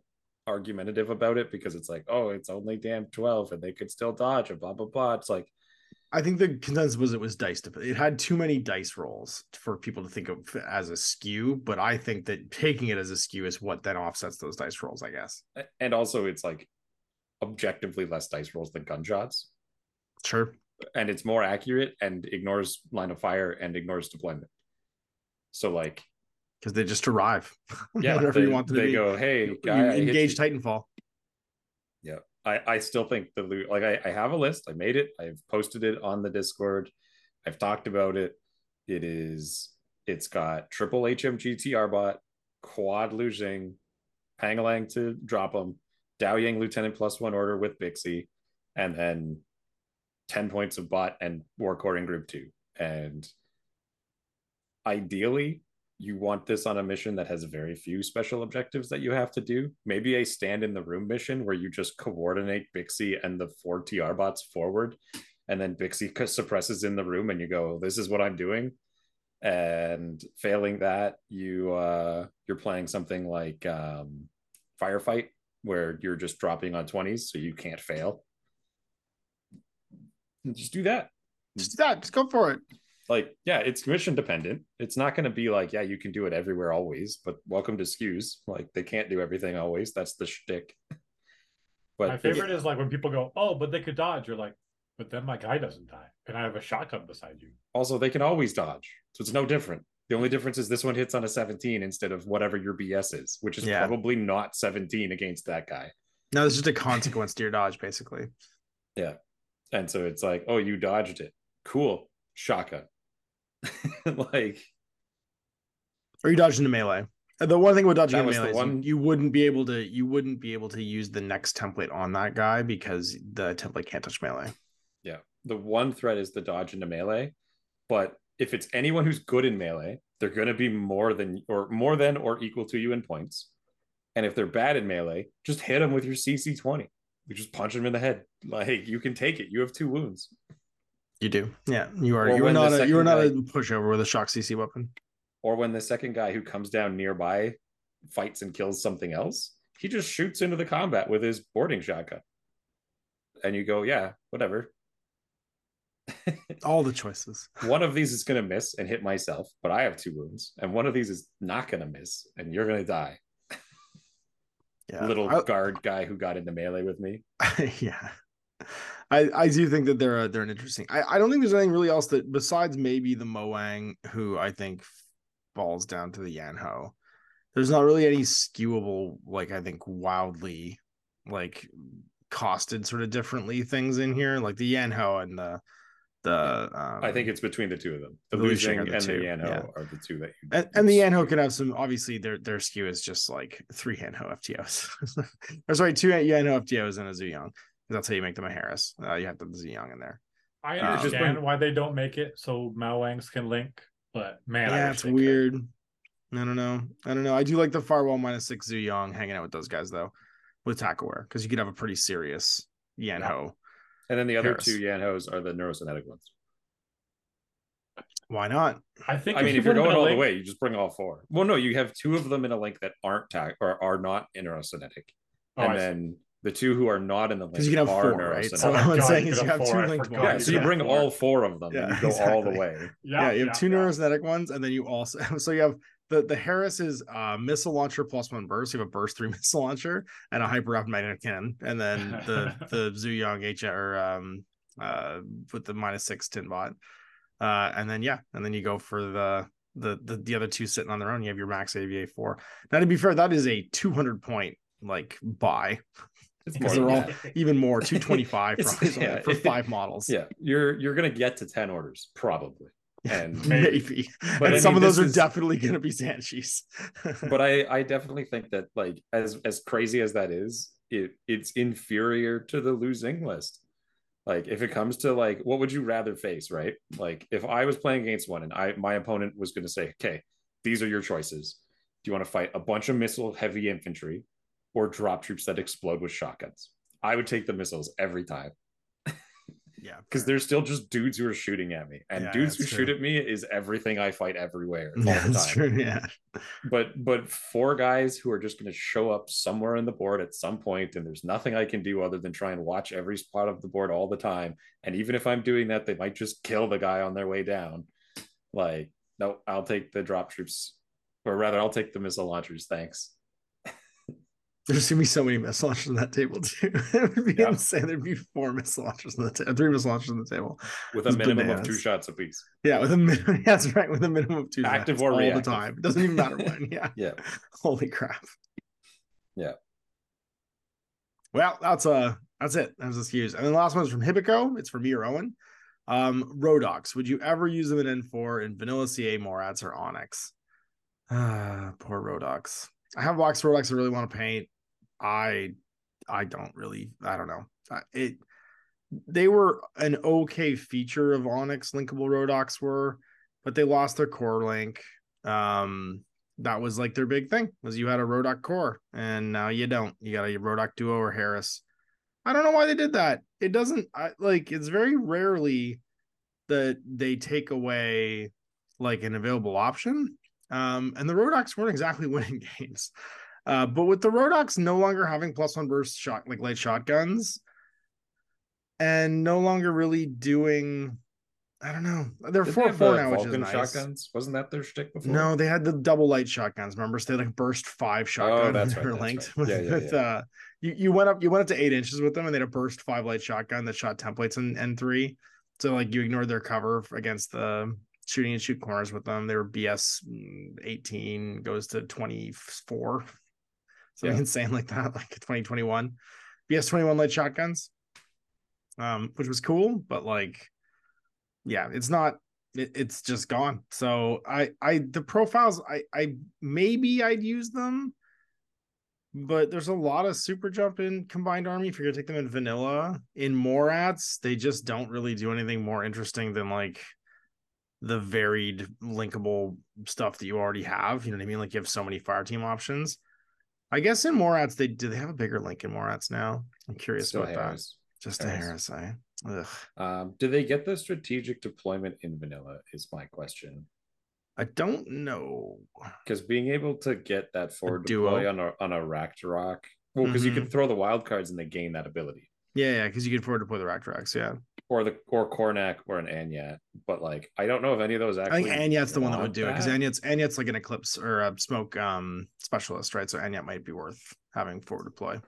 D: argumentative about it because it's like, oh, it's only damn 12 and they could still dodge and blah blah blah. It's like
C: I think the consensus was it was dice. It had too many dice rolls for people to think of as a skew, but I think that taking it as a skew is what then offsets those dice rolls. I guess.
D: and also it's like objectively less dice rolls than gunshots.
C: Sure.
D: And it's more accurate and ignores line of fire and ignores deployment. So like
C: Because they just arrive.
D: yeah,
C: whatever
D: they,
C: you want them to
D: they
C: be.
D: go, hey,
C: You
D: guy,
C: engage. Titanfall.
D: Yeah. I, I still think the loot like I, I have a list. I made it. I've posted it on the Discord. I've talked about it. It is it's got triple HMG TR bot, quad losing, Pangalang to drop them, Dao Yang Lieutenant plus one order with Bixie, and then 10 points of bot and war core in group two. And ideally, you want this on a mission that has very few special objectives that you have to do. Maybe a stand in the room mission where you just coordinate Bixie and the four TR bots forward, and then Bixie suppresses in the room, and you go, "This is what I'm doing." And failing that, you uh, you're playing something like um, firefight, where you're just dropping on twenties, so you can't fail. Just do that
C: Just do that. Just go for it.
D: Like yeah it's mission dependent it's not going to be like yeah you can do it everywhere always but welcome to skews like they can't do everything always that's the shtick but
E: my favorite is like when people go, "Oh, but they could dodge." You're like, "But then my guy doesn't die, and I have a shotgun beside you."
D: also they can always dodge so it's no different the only difference is this one hits on a 17 instead of whatever your bs is which is
C: Yeah.
D: probably not 17 against that guy
C: No, it's just a consequence to your dodge, basically. Yeah.
D: And so it's like, oh, you dodged it. Cool. Shotgun. like
C: Or you dodged into melee. Uh, The one thing with dodging into
D: the
C: melee is you-
D: one-
C: you, wouldn't be able to you wouldn't be able to use the next template on that guy because the template can't touch melee.
D: Yeah. The one threat is the dodge into melee. But if it's anyone who's good in melee, they're going to be more than or more than or equal to you in points. And if they're bad in melee, just hit them with your CC 20. You just punch them in the head. Like you can take it. You have two wounds.
C: You do. Yeah. You are
D: Or
C: you are not a you are not a pushover with a shock CC weapon.
D: Or when the second guy who comes down nearby fights and kills something else, he just shoots into the combat with his boarding shotgun. And you go, yeah, whatever.
C: All the choices.
D: one of these is going to miss and hit myself, but I have two wounds, and one of these is not going to miss, and you're going to die.
C: Yeah.
D: Little
C: I-
D: guard guy who got into melee with me.
C: yeah. I, I do think that they're a, they're an interesting. I, I don't think there's anything really else that besides maybe the Mowang, who I think falls down to the Yan Huo. There's not really any skewable, like I think wildly, like costed sort of differently things in here, like the Yan Huo and the the. Um,
D: I think it's between the two of them. The
C: the Lucian
D: losing
C: are the
D: and the
C: Yan
D: Huo
C: yeah.
D: are the two that you.
C: and, and the Yan Huo can have some obviously their their skew is just like three Yan Huo FTOs. or sorry, two Yan Huo FTOs and a Zuyong. That's how you make them a Haris. Uh, you have the Zuyong in there.
E: I
C: Um,
E: understand
D: just bring-
E: why they don't make it so Mowangs can link, but man, I
C: yeah,
E: wish
C: it's
E: they could.
C: weird. I don't know. I don't know. I do like the firewall minus six Zuyong hanging out with those guys though, with Takaware, because you could have a pretty serious Yan Huo.
D: And then the other
C: Haris.
D: two Yan Huos are the neurokinetic ones.
C: Why not?
E: I think
D: I mean, if you're going
E: in a
D: all the way, you just bring all four. Well, no, you have two of them in a link that aren't tag or are not neurokinetic,
E: Oh, I
D: and
E: see.
D: Then the two who are not in the link
C: Because you can have
D: are
C: four, right?
D: neurokinetic.
C: So
E: Oh
C: what I'm
E: God,
C: saying is you have
E: have
C: two linked
E: forgot.
D: yeah, so you
C: Yeah.
D: bring
E: four.
D: all four of them,
C: Yeah,
D: and you go all the way.
C: yeah, you have two
E: yeah.
C: neurokinetic ones, and then you also so you have the the Haris is uh missile launcher plus one burst. You have a burst three missile launcher and a hyper rapid magnetic cannon, and then the the Zuyong H or um uh with the minus six tin bot. Uh and then yeah, and then you go for the the the, the other two sitting on their own. You have your max AVA four. Now to be fair, that is a two hundred point like buy,
D: It's
C: Because they're all- even more two twenty five
D: It's-
C: probably
D: yeah,
C: for
D: it-
C: five models.
D: Yeah, you're you're gonna get to ten orders probably, and
C: maybe.
D: But
C: and
D: I
C: some
D: mean,
C: of those are
D: is-
C: definitely going to be Sanchis.
D: but I I definitely think that like as as crazy as that is, it it's inferior to the losing list. Like if it comes to like what would you rather face, right? Like if I was playing against one and I my opponent was going to say, "Okay, these are your choices. Do you want to fight a bunch of missile heavy infantry or drop troops that explode with shotguns?" I would take the missiles every time.
C: Yeah,
D: because they're still just dudes who are shooting at me, and
C: Yeah,
D: dudes who
C: that's
D: shoot at me is everything I fight everywhere
C: yeah, that's
D: time.
C: true. Yeah,
D: but but four guys who are just going to show up somewhere in the board at some point and there's nothing i can do other than try and watch every spot of the board all the time. And even if i'm doing that they might just kill the guy on their way down. Like no i'll take the drop troops or rather i'll take the missile launchers thanks
C: there's gonna be so many missile launchers on that table too. it would be
D: Yeah.
C: insane. There'd be four missile launchers on the table, three missile launchers on the table.
D: with a
C: It's
D: minimum of two shots apiece
C: Yeah, with a minimum. That's right, with a minimum of two
D: Active
C: shots
D: or
C: all
D: reactive.
C: the time. It doesn't even matter when. Yeah.
D: yeah
C: Holy crap.
D: Yeah.
C: Well, that's uh that's it. That's the excuse. And then the last one is from Hibiko. It's for me or Owen. Um, Rodoks. Would you ever use them in N4 in Vanilla CA, Morats, or Onyx? Ah, poor Rodoks. I have box Rodoks I really want to paint. I I don't really, I don't know. It they were an okay feature of Onyx linkable Rodoks were, but they lost their core link. Um that was like their big thing was you had a Rodok core and now you don't. You got a Rodok duo or Haris. I don't know why they did that. It doesn't I, like it's very rarely that they take away like an available option. Um, and the Rodoks weren't exactly winning games. Uh, but with the Rodoks no longer having plus one burst shot like light shotguns and no longer really doing I don't know. They're
D: they
C: four
D: have
C: four
D: the
C: now, which is nice.
D: shotguns wasn't that their shtick before
C: No, they had the double light shotguns. Remember, so they like burst five shotguns.
D: Oh, that's right, that's
C: linked
D: right. Yeah,
C: with,
D: yeah,
C: with,
D: yeah.
C: uh you, you went up you went up to eight inches with them and they had a burst five light shotgun that shot templates in N three. So like you ignored their cover against the shooting and shoot corners with them. They were BS mm, 18 goes to 24. Something
D: Yeah.
C: insane like that, like 2021. BS21 light shotguns, um, which was cool, but like, yeah, it's not. It, it's just gone. So I, I, the profiles, I, I maybe I'd use them, but there's a lot of super jump in combined army. If you're gonna take them in vanilla, in Morats, they just don't really do anything more interesting than like the varied linkable stuff that you already have. You know what I mean? Like you have so many fire team options. I guess in Morats, they do they have a bigger link in Morats now? I'm curious
D: Still
C: about
D: Haris.
C: that. Just a
D: Haris.
C: Haris, I ugh.
D: Um, do they get the strategic deployment in vanilla? Is my question.
C: I don't know.
D: Because being able to get that forward
C: duo.
D: deploy on a on a Ragnarok, well, because you can throw the wild cards and they gain that ability,
C: Yeah, yeah, because you can forward deploy the Raktrax. Yeah,
D: or the or Kornak or an Anyat. But like, I don't know if any of those
C: I
D: actually.
C: think Anyat's the one that would do it because
D: that.
C: Anyat's Anyat's like an eclipse or a smoke um specialist, right? So Anyat might be worth having forward deploy.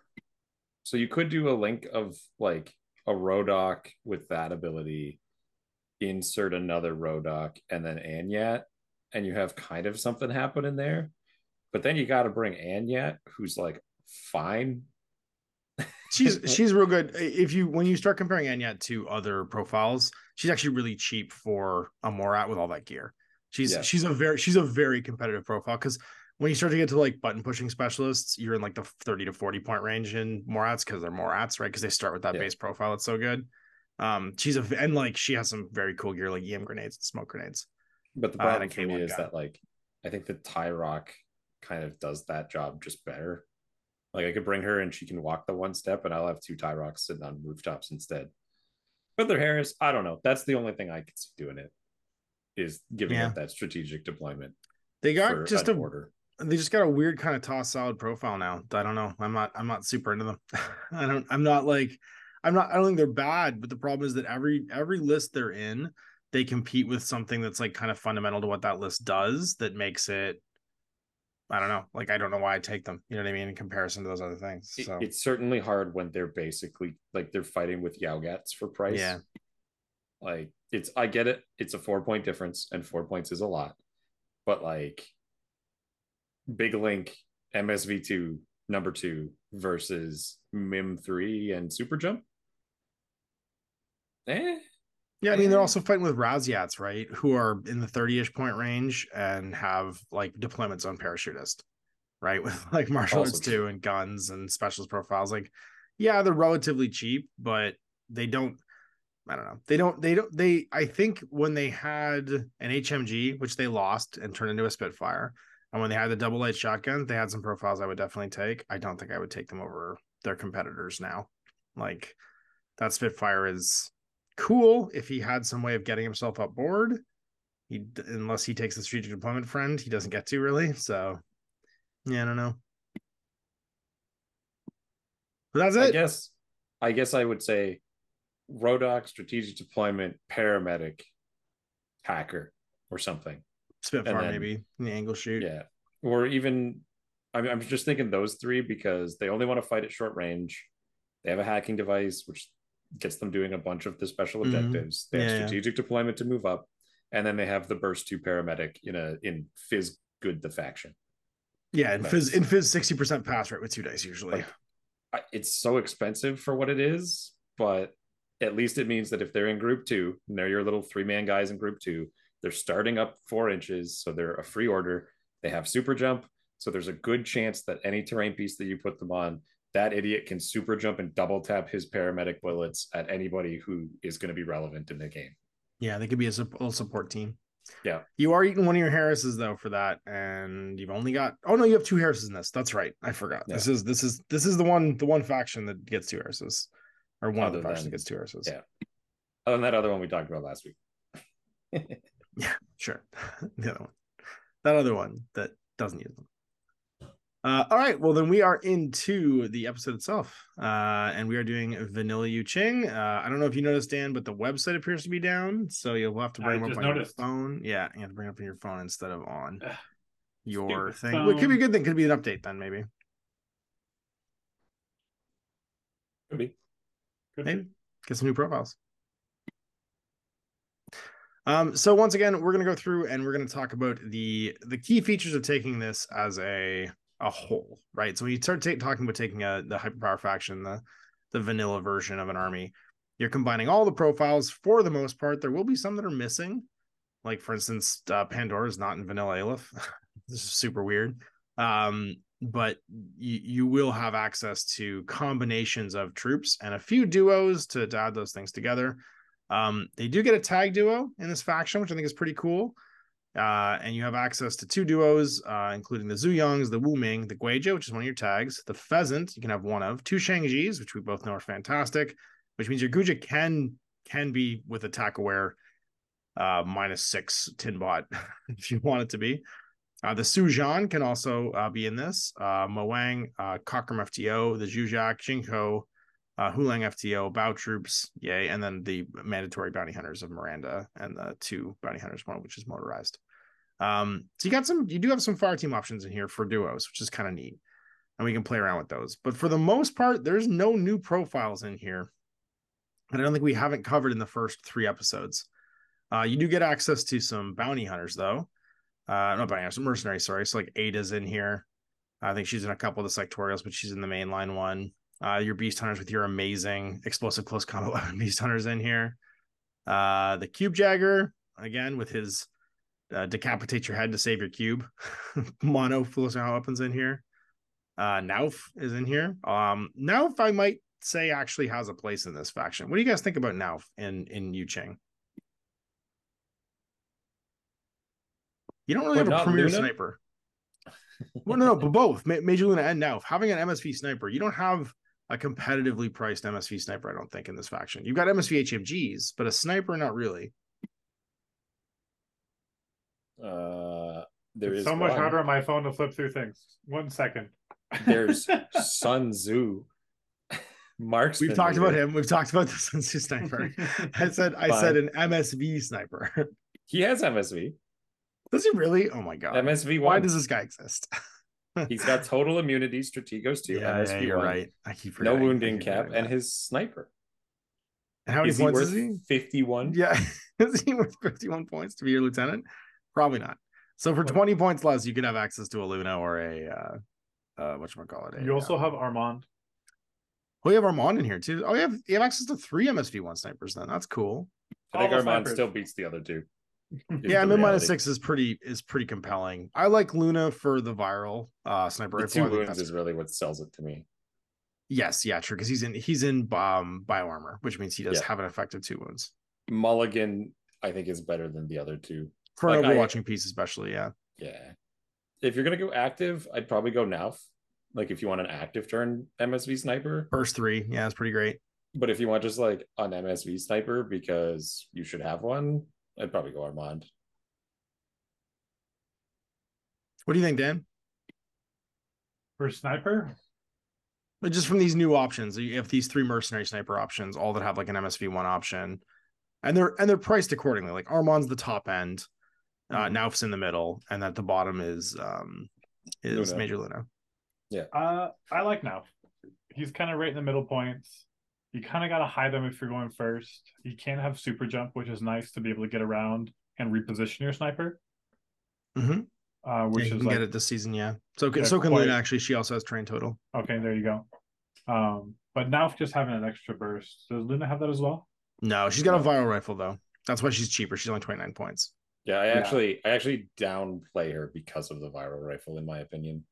D: So you could do a link of like a Rodok with that ability, insert another Rodok, and then Anyat, and you have kind of something happen in there. But then you got to bring Anyat, who's like fine.
C: She's she's real good. If you when you start comparing Anyat to other profiles, she's actually really cheap for a Morat with all that gear. She's
D: Yeah.
C: she's a very she's a very competitive profile because when you start to get to like button pushing specialists, you're in like the 30 to 40 point range in Morats because they're Morats, right? Because they start with that
D: Yeah.
C: base profile. It's so good. Um, she's a and like she has some very cool gear like EM grenades and smoke grenades.
D: But the
C: Uh,
D: problem for me is
C: guy.
D: that like I think the Tyrock kind of does that job just better. Like I could bring her and she can walk the one step, and I'll have two Tyrocks sitting on rooftops instead. But their Haris, I don't know. That's the only thing I could see doing it is giving
C: Yeah.
D: it that strategic deployment.
C: They got just a
D: order.
C: they just got a weird kind of toss solid profile now. I don't know. I'm not I'm not super into them. I don't I'm not like I'm not I don't think they're bad, but the problem is that every every list they're in, they compete with something that's like kind of fundamental to what that list does that makes it I don't know. Like I don't know why I take them. You know what I mean in comparison to those other things.
D: It-
C: So
D: it's certainly hard when they're basically like they're fighting with Yaogats for price.
C: Yeah.
D: Like it's I get it. It's a four point difference, and four points is a lot. But like Big Link, MSV2, number two versus Mim three and Super Jump. Eh.
C: Yeah, I mean they're also fighting with Raziats, right? Who are in the 30-ish point range and have like deployments on parachutist, right? With like martial arts too and guns and specialist profiles. Like, yeah, they're relatively cheap, but they don't I don't know. They don't they don't they I think when they had an HMG, which they lost and turned into a Spitfire, and when they had the double light shotgun, they had some profiles I would definitely take. I don't think I would take them over their competitors now. Like that Spitfire is cool if he had some way of getting himself up board. He unless he takes the strategic deployment friend, he doesn't get to really. So yeah, I don't know. But that's
D: I
C: it.
D: guess I guess I would say Rodok, strategic deployment, paramedic, hacker, or something.
C: Spitfire
D: then-
C: maybe in the angle shoot.
D: Yeah. Or even I'm, I'm just thinking those three because they only want to fight at short range. They have a hacking device, which gets them doing a bunch of the special
C: Mhm.
D: objectives. They have
C: Yeah, yeah.
D: strategic deployment to move up. And then they have the burst two paramedic in a in Fizz good the faction.
C: Yeah, in fizz in fizz sixty percent pass rate with two dice usually.
D: Like, it's so expensive for what it is, but at least it means that if they're in group two and they're your little three man guys in group two, they're starting up four inches, so they're a free order. They have super jump, so there's a good chance that any terrain piece that you put them on, that idiot can super jump and double tap his paramedic bullets at anybody who is going to be relevant in the game.
C: Yeah, they could be a little support team.
D: Yeah.
C: You are eating one of your Harises though for that, and you've only got oh no, you have two Harises in this. That's right. I forgot. This is this is this is the one the one faction that gets two Harises. Or one of the factions
D: than-
C: that gets two Harises.
D: yeah. Other than that other one we talked about last week.
C: Yeah, sure. the other one. That other one that doesn't use them. Uh, all right. Well, then we are into the episode itself. Uh, and we are doing Vanilla Yu Jing. Uh, I don't know if you noticed, Dan, but the website appears to be down. So you'll have to bring up on your phone. Yeah. You have to bring up on your phone instead of on your
E: stupid
C: thing. Well, it could be a good thing. Could be an update then, maybe.
E: Could be. Could
C: Maybe.
E: be.
C: Get some new profiles. Um, so once again, we're gonna go through and we're gonna talk about the the key features of taking this as a a whole, right? So when you start ta- talking about taking a the hyperpower faction, the the vanilla version of an army. You're combining all the profiles for the most part. There will be some that are missing, like for instance, uh, Pandora is not in vanilla Aleph. this is super weird. Um, but you, you will have access to combinations of troops and a few duos to, to add those things together. Um, they do get a tag duo in this faction, which I think is pretty cool. Uh, and you have access to two duos, uh, including the Zuyongs, the Wu Ming, the Guizhou, which is one of your tags, the Pheasant, you can have one of, two Shang Jis, which we both know are fantastic, which means your Guijia can can be with attack aware uh, minus six tin bot if you want it to be. Uh, the Sujan can also uh, be in this. Mowang, Cockram FTO, the Zhuzhak, Jinko, uh, Hulang FTO, Bao Troops, yay, and then the mandatory bounty hunters of Miranda and the two bounty hunters one, which is motorized. Um, so you got some, you do have some fire team options in here for duos, which is kind of neat, and we can play around with those. But for the most part, there's no new profiles in here, and I don't think we haven't covered in the first three episodes. Uh, you do get access to some bounty hunters though. Uh, not bounty hunters, mercenaries. Sorry, so like Ada's in here. I think she's in a couple of the sectorials, but she's in the mainline one. Uh, your beast hunters with your amazing explosive close combat beast hunters in here. Uh, the cube jagger again with his uh, decapitate your head to save your cube. Mono combat weapons in here. Uh, Knauf is in here. Um, Knauf I might say actually has a place in this faction. What do you guys think about Knauf in in Yu Jing? You don't really
D: But
C: have a premier
D: Luna?
C: sniper. well, no, no, but both Ma- Major Luna and Knauf having an MSV sniper. You don't have a competitively priced MSV sniper. I don't think in this faction. You've got MSV HMGs, but a sniper, not really.
D: Uh, there
E: it's
D: is
E: so much
D: one.
E: harder on my phone to flip through things. One second.
D: There's Sun Tzu. Marksman.
C: We've talked about him. We've talked about the Sun Tzu sniper. I said, I
D: Fine.
C: said an MSV sniper.
D: He has MSV.
C: does he really? Oh my god!
D: MSV
C: Why does this guy exist?
D: He's got total immunity, Strategos too.
C: yeah,
D: MSV
C: yeah, you're right. I keep
D: No
C: forgetting. I
D: wounding cap
C: forgetting
D: and his sniper.
C: And how many
D: is he
C: points
D: worth
C: is he?
D: 51?
C: Yeah, is he worth 51 points to be your lieutenant? Probably not. So for 20 points less, you can have access to a Luna or a uh uh what call it?
E: You also have Armand.
C: Oh, you have Armand in here too. Oh, you have you have access to three MSV one snipers then. That's cool.
D: I think
E: All
D: Armand still beats the other two.
C: yeah,
D: the
C: mid six is pretty is pretty compelling. I like Luna for the viral uh sniper
D: The
C: rifle.
D: two
C: I
D: wounds
C: that's-
D: is really what sells it to me.
C: Yes, yeah, true. Because he's in he's in um bio armor, which means he does
D: Yeah.
C: have an effective two wounds.
D: Mulligan, I think, is better than the other two.
C: For an
D: Like, I-
C: overwatching piece, especially, yeah.
D: Yeah. If you're gonna go active, I'd probably go Knauf. Like if you want an active turn MSV sniper.
C: First three, yeah, it's pretty great.
D: But if you want just like an MSV sniper because you should have one, I'd probably go Armand.
C: What do you think, Dan?
E: For sniper,
C: But just from these new options, you have these three mercenary sniper options, all that have like an MSV one option, and they're and they're priced accordingly. Like Armand's the top end, uh,
D: Mhm.
C: Knauf's in the middle, and at the bottom is um is
D: Luna.
C: Major Luna. Yeah.
E: Uh, I like now. He's kind of right in the middle points. You kind of got to hide them if you're going first. You can't have super jump, which is nice to be able to get around and reposition your sniper.
C: Mm-hmm.
E: Uh,
C: Yeah,
E: which
C: you
E: is
C: can
E: like
C: get it this season, yeah. So can
E: Yeah,
C: so can
E: quite-
C: Luna actually. She also has train total.
E: okay, there you go. Um, but now just having an extra burst, does Luna have that as well?
C: No, she's got a viral rifle though. That's why she's cheaper. She's only twenty nine points.
D: Yeah, I
E: Yeah.
D: actually I actually downplay her because of the viral rifle, in my opinion.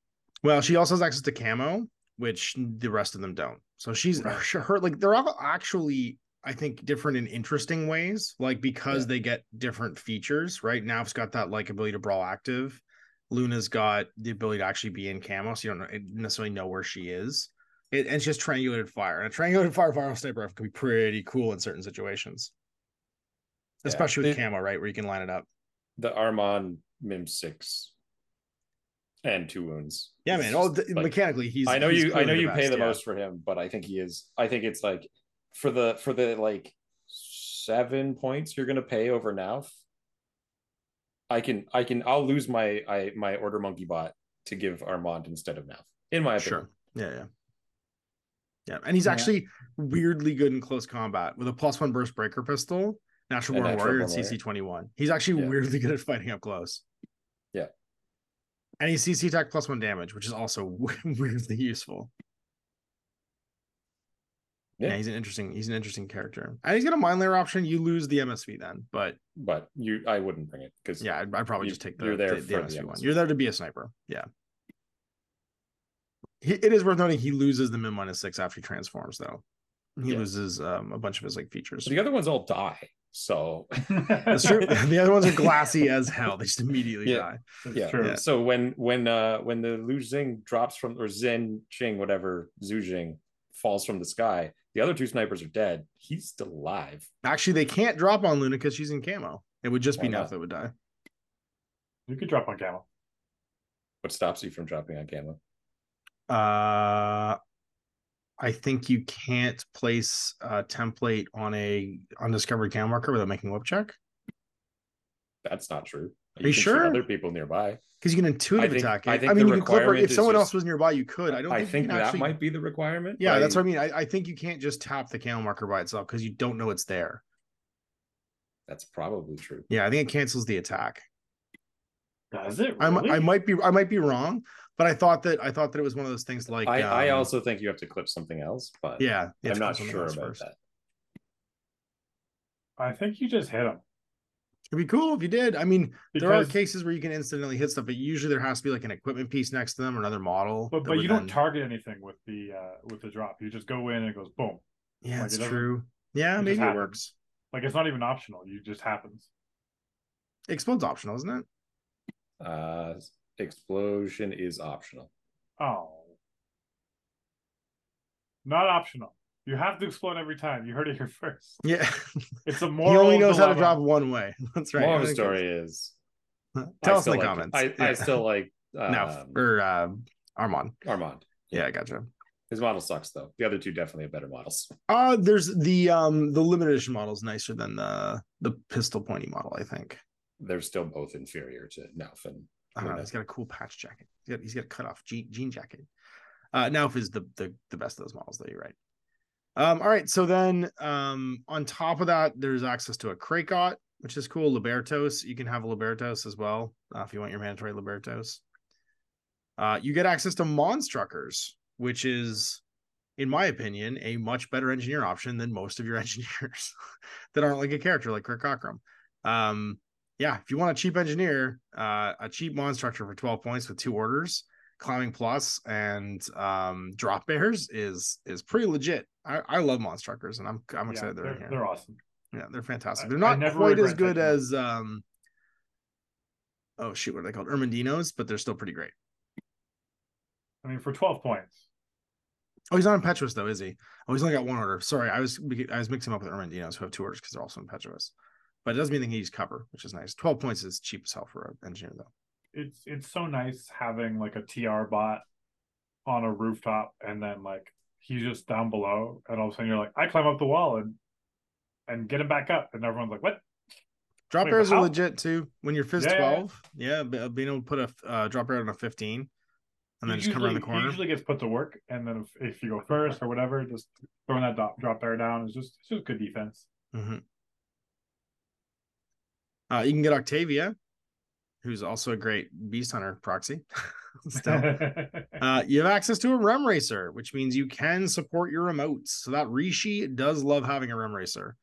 C: Well, she also has access to camo, which the rest of them don't. So she's
E: Right.
C: her, like they're all actually I think different in interesting ways, like because
D: Yeah.
C: they get different features. Right now, it's got that like ability to brawl active. Luna's got the ability to actually be in camo, so you don't eh, necessarily know where she is. It, and it's just triangulated fire, and a triangulated fire viral sniper rifle can be pretty cool in certain situations,
D: Yeah.
C: especially with
D: It-
C: camo, right, where you can line it up.
D: The Armand Mim six and two wounds.
C: Yeah, man. Oh, th-
D: like-
C: mechanically, he's.
D: I know
C: he's
D: you I know you pay the
C: yeah.
D: most for him, but I think he is I think it's like for the for the like seven points you're gonna pay over Knauf. I can I can I'll lose my I my order monkey bot to give Armand instead of Knauf. In my opinion.
C: Sure. Yeah, yeah. Yeah. And he's
E: Yeah.
C: actually weirdly good in close combat with a plus one burst breaker pistol, natural born warrior, and CC 21. He's actually
D: Yeah.
C: weirdly good at fighting up close.
D: Yeah.
C: And he's CC attack plus one damage, which is also weirdly useful. Yeah.
D: Yeah.
C: he's an interesting. He's an interesting character, and he's got a mind layer option. You lose the MSV then, but
D: But you, I wouldn't bring it because
C: yeah, I'd, I'd probably
D: You-
C: just take the,
D: you're there
C: the, the
D: for the
C: MSV one. You're there to be a sniper. Yeah. He, it is worth noting he loses the min minus six after he transforms, though. He
D: Yeah.
C: loses um, a bunch of his like features.
D: the other ones all die. So
C: That's true. the other ones are glassy as hell. They just immediately
D: Yeah.
C: die.
E: It's
D: yeah.
E: true.
C: Yeah.
D: So when when uh when the Liu Xing drops from or Zen Ching whatever Zhu Jing falls from the sky, the other two snipers are dead. He's still alive.
C: Actually, they can't drop on Luna because she's in camo. It would just be
D: Why
C: Neff
D: not?
C: that would die.
E: You could drop on camel.
D: What stops you from dropping on camo?
C: Uh, I think you can't place a template on a undiscovered cam marker without making a whip check
D: That's not true.
C: you
D: can shoot
C: sure?
D: Other people nearby.
C: because you can intuitive
D: I think-
C: attack it.
D: I
C: I, mean, you can clip her if someone
D: just-
C: else was nearby. You could. I don't.
D: I
C: think,
D: think that
C: actually...
D: might be the requirement.
C: Yeah,
D: but
C: that's what I mean. I, I think you can't just tap the cam marker by itself because you don't know it's there.
D: That's probably true.
C: Yeah, I think it cancels the attack.
E: Does it? Really?
C: I might be I might be wrong, but I thought that I thought that it was one of those things like
D: I, I
C: um,
D: also think you have to clip something else, but
C: yeah.
D: I'm not sure about
C: first.
D: that.
E: I think you just hit him.
C: It'd be cool if you did. I mean, there are cases where you can instantly hit stuff, but usually there has to be like an equipment piece next to them or another model.
E: But but you don't
C: then-
E: target anything with the uh with the drop. You just go in and it goes boom.
C: Yeah,
E: like,
C: it's
E: it
C: true. Yeah,
E: it
C: maybe it works.
E: Like it's not even optional. You just happens.
C: Explode's optional, isn't it?
D: Uh, explosion is optional.
E: Oh. Not optional. You have to explode every time. You heard it here first.
C: Yeah.
E: It's a
C: more.
E: he
C: only knows how to drop one way. That's right.
D: Moral of
C: I
D: the story is
C: that's-
D: I
C: Tell us in
D: still
C: the
D: like-
C: comments.
D: I, I still like
C: no
D: um,
C: or uh, Armand.
D: Armand.
C: Yeah, I gotcha.
D: His model sucks though. The other two definitely have better models.
C: Uh there's the um the limited edition model is nicer than the the pistol pointy model, I think.
D: They're still both inferior to Knauf and
C: I don't know. He's got a cool patch jacket. He's got, he's got a cut off jean, jean jacket. Uh, Knauf is the, the the best of those models, though. You're right. Um, all right. So then, um, on top of that, there's access to a Krakot, which is cool. Libertos, you can have a Libertos as well uh, if you want your mandatory Libertos. Uh, you get access to Monstruckers, which is, in my opinion, a much better engineer option than most of your engineers that aren't like a character like Kirk Cockrum. Um, yeah, if you want a cheap engineer, uh, a cheap Monstrucker for 12 points with two orders, climbing plus and um drop bears is is pretty legit. I, I love monstruckers and I'm I'm
E: Yeah,
C: excited they're,
E: they're,
C: in here.
E: they're awesome.
C: yeah, they're fantastic. They're not quite as good as um oh shoot, what are they called? Ermandinos, but they're still pretty great.
E: I mean, for 12 points.
C: Oh, he's not impetuous though, is he? Oh, he's only got one order. Sorry, I was I was mixing him up with Ermandinos who have two orders because they're also impetuous. But it doesn't mean they can use cover, which is nice. 12 points is cheap as hell for an engineer though.
E: It's it's so nice having like a TR bot on a rooftop and then like he's just down below and all of a sudden you're like, I climb up the wall and and get him back up and everyone's like, What?
C: Drop
E: Wait,
C: arrows are legit too. When you're fist
E: Yeah, yeah, yeah.
C: 12, yeah, being able to put a uh, drop arrow on a 15 and then
E: He
C: just come around the corner.
E: Usually gets put to work and then if, if you go first or whatever, just throwing that drop, drop arrow down is just it's just good defense.
C: Mhm. Uh, you can get Octavia, who's also a great beast hunter proxy. Still. Uh, you have access to a rem racer, which means you can support your remotes. So that Rishi does love having a rem racer.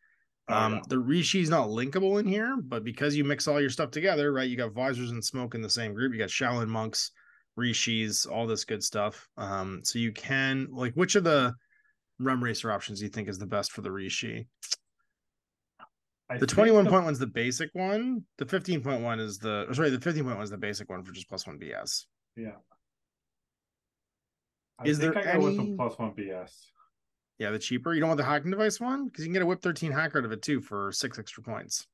E: Oh,
C: Um, the Rishi is not linkable in here, but because you mix all your stuff together, right? You got visors and smoke in the same group. You got Shaolin monks, Rishis, all this good stuff. Um, so you can like which of the rem racer options do you think is the best for the Rishi?
E: I
C: The
E: think
C: 21 point one's the basic one. The 15 point one is the sorry, the 15 point one is the basic one for just plus one BS.
E: Yeah. I
C: Is
E: think
C: there
E: I go with
C: any-
E: the plus one BS.
C: Yeah, the cheaper. You don't want the hacking device one because you can get a whip 13 hacker out of it too for six extra points.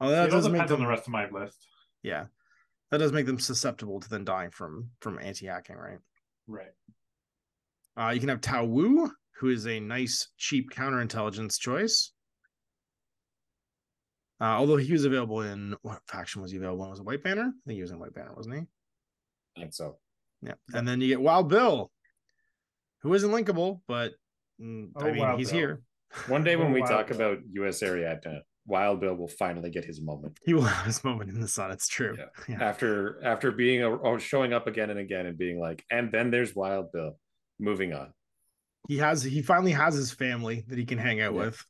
C: Oh, that does make
E: depends on the rest of my list.
C: yeah, that does make them susceptible to then dying from from anti hacking, right?
E: Right.
C: Uh, you can have Tao Wu, who is a nice cheap counterintelligence choice. Uh, although he was available in what faction was he available? in? Was it White Banner? I think he was in White Banner, wasn't he?
D: I think so.
C: Yeah. And then you get Wild Bill, who isn't linkable, but mm, I
E: Oh,
C: mean,
E: Wild
C: he's
E: Bill.
C: here.
D: One day when
E: Oh,
D: we
E: wow.
D: talk about US Ariadna, Wild Bill will finally get his moment.
C: He will have his moment in the sun. It's true.
D: Yeah.
C: Yeah.
D: After after being a, or showing up again and again and being like, and then there's Wild Bill. Moving on.
C: He has he finally has his family that he can hang out
D: Yeah.
C: with.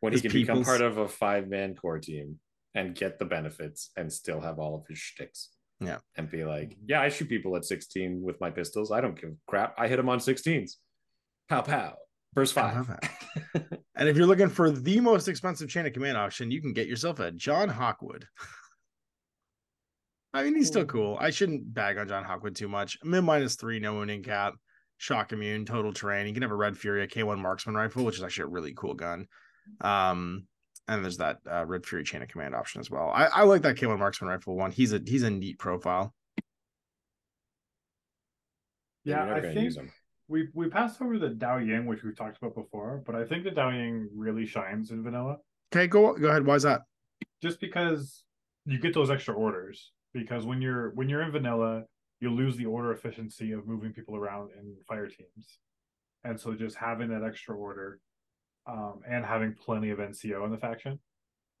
D: When he can become part of a five man core team and get the benefits and still have all of his shticks.
C: Yeah.
D: And be like, yeah, I shoot people at 16 with my pistols. I don't give a crap. I hit them on 16s. Pow pow. Burst five.
C: And if you're looking for the most expensive chain of command option, you can get yourself a John Hawkwood. I mean, he's still cool. I shouldn't bag on John Hawkwood too much. Mid minus three, no wounding cap, shock immune, total terrain. You can have a Red Fury, a K1 marksman rifle, which is actually a really cool gun. Um, and there's that uh, Red Fury chain of command option as well. I, I like that K1 marksman rifle one. He's a he's a neat profile.
E: Yeah, I think
D: use
E: we we passed over the Dao Ying, which we've talked about before, but I think the Dao Ying really shines in vanilla
C: Okay, go go ahead. Why is that?
E: just because you get those extra orders. Because when you're when you're in vanilla, you lose the order efficiency of moving people around in fire teams, and so just having that extra order, um, and having plenty of NCO in the faction,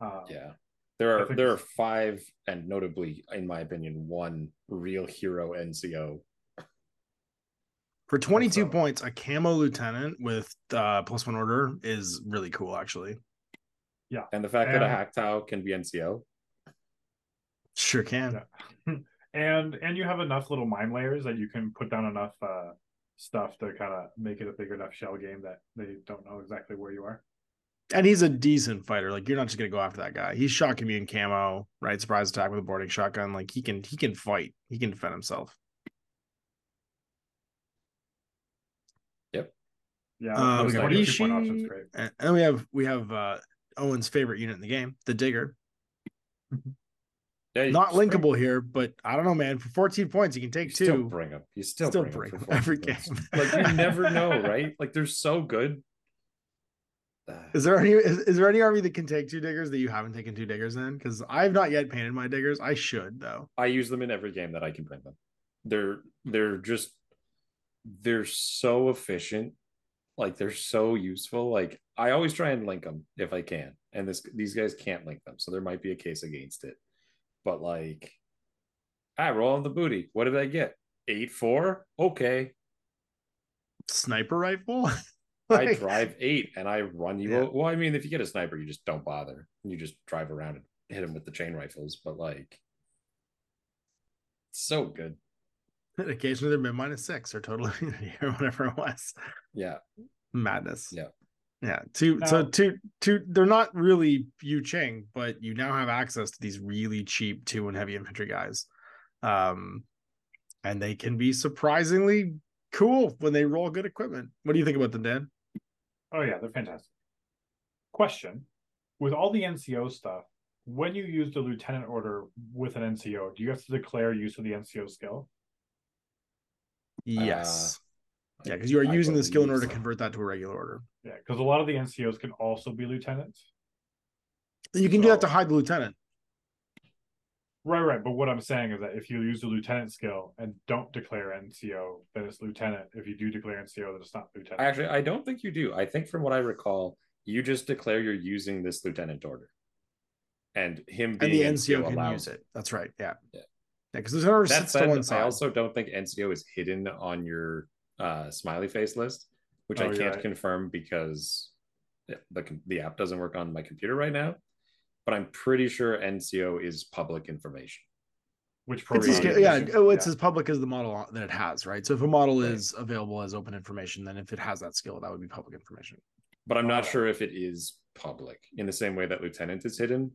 E: uh,
D: Yeah. There are there are five, and notably, in my opinion, one real hero NCO.
C: For 22
E: So-
C: points, a camo lieutenant with uh, plus one order is really cool, actually.
D: Yeah, and the fact that a
E: And-
D: Hac Tao can be NCO.
C: Sure can.
E: Yeah. and and you have enough little mine layers that you can put down enough uh, stuff to kind of make it a big enough shell game that they don't know exactly where you are.
C: And he's a decent fighter. Like you're not just gonna go after that guy. He's shock in camo, right? Surprise attack with a boarding shotgun. Like he can he can fight. He can defend himself. Yep.
E: Yeah,
C: Uh, we got
E: 22 point options
C: Rishi,
E: great.
C: and, and we have we have uh Owen's favorite unit in the game, the digger.
D: Yeah,
C: Not
D: just bring-
C: linkable here, but I don't know, man. For 14 points, you can take
D: You
C: take
D: still
C: two.
D: bring them. You still,
C: Still
D: bring, 'em
C: bring
D: for
C: 'em
D: 14
C: every
D: points.
C: game.
D: Like you never know, right? Like they're so good.
C: Is there any is, is there any army that can take two diggers that you haven't taken two diggers in? Because I've not yet painted my diggers. I should though.
D: I use them in every game that I can bring them. They're they're just they're so efficient. Like they're so useful. Like I always try and link them if I can. And this these guys can't link them. So there might be a case against it. But like I roll on the booty. What did I get? Eight four? Okay.
C: Sniper rifle.
D: I drive eight and I run you.
C: Yeah.
D: Well, I mean, if you get a sniper, you just don't bother. You just drive around and hit him with the chain rifles. But like, so good.
C: Occasionally they're mid minus six or total immunity or whatever it was.
D: Yeah.
C: Madness.
D: Yeah.
C: Yeah. Two so
E: Now-
C: two two they're not really Yu Jing, but you now have access to these really cheap two and heavy infantry guys. Um and they can be surprisingly cool when they roll good equipment. What do you think about them, Dan?
E: Oh yeah, they're fantastic. Question: With all the NCO stuff, when you use the lieutenant order with an NCO, do you have to declare use of the NCO skill?
C: Yes. Yeah, because you are
D: I
C: using the skill in order to convert that to a regular order.
E: Yeah, because a lot of the NCOs can also be lieutenants.
C: You can do that to hide the lieutenant.
E: Right, right. But what I'm saying is that if you use the lieutenant skill and don't declare NCO, then it's lieutenant. If you do declare NCO, then it's not lieutenant.
D: Actually, I don't think you do. I think from what I recall, you just declare you're using this lieutenant order, and him
C: And the
D: NCO,
C: NCO can
D: allows
C: use it. That's right. Yeah.
D: Yeah.
C: Yeah, because there's another
D: That
C: sits to
D: said, I also don't think NCO is hidden on your uh, smiley face list, which I
E: Oh, you're
D: can't
E: right.
D: confirm because the the app doesn't work on my computer right now. But I'm pretty sure NCO is public information.
E: Which
C: It's
E: program?
C: as,
D: Program.
C: yeah, oh, it's
E: yeah.
C: as public as the model that it has, right? So if a model
D: Right.
C: is available as open information, then if it has that skill, that would be public information.
D: But I'm not
E: Alright.
D: sure if it is public in the same way that lieutenant is hidden.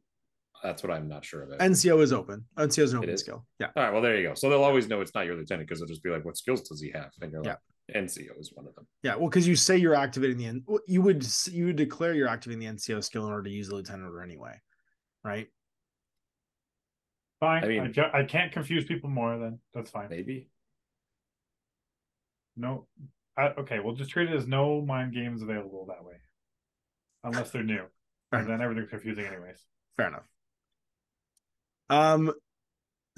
D: That's what I'm not sure about.
C: NCO is open. NCO is an open
D: is?
C: skill. Yeah.
D: All right, well there you go. So they'll always know it's not your lieutenant because they'll just be like, "What skills does he have?" And you're like, "NCO is one of them."
C: Yeah. Well, because you say you're activating the you would you would declare you're activating the NCO skill in order to use the lieutenant order anyway, right?
E: Fine.
D: I
E: I,
D: mean-
E: I can't confuse people more. Then that's fine.
D: Maybe.
E: No. I, okay, we'll just treat it as no mind games available that way, unless they're new,
C: Fair
E: and then everything's confusing anyways.
C: Fair enough. Um.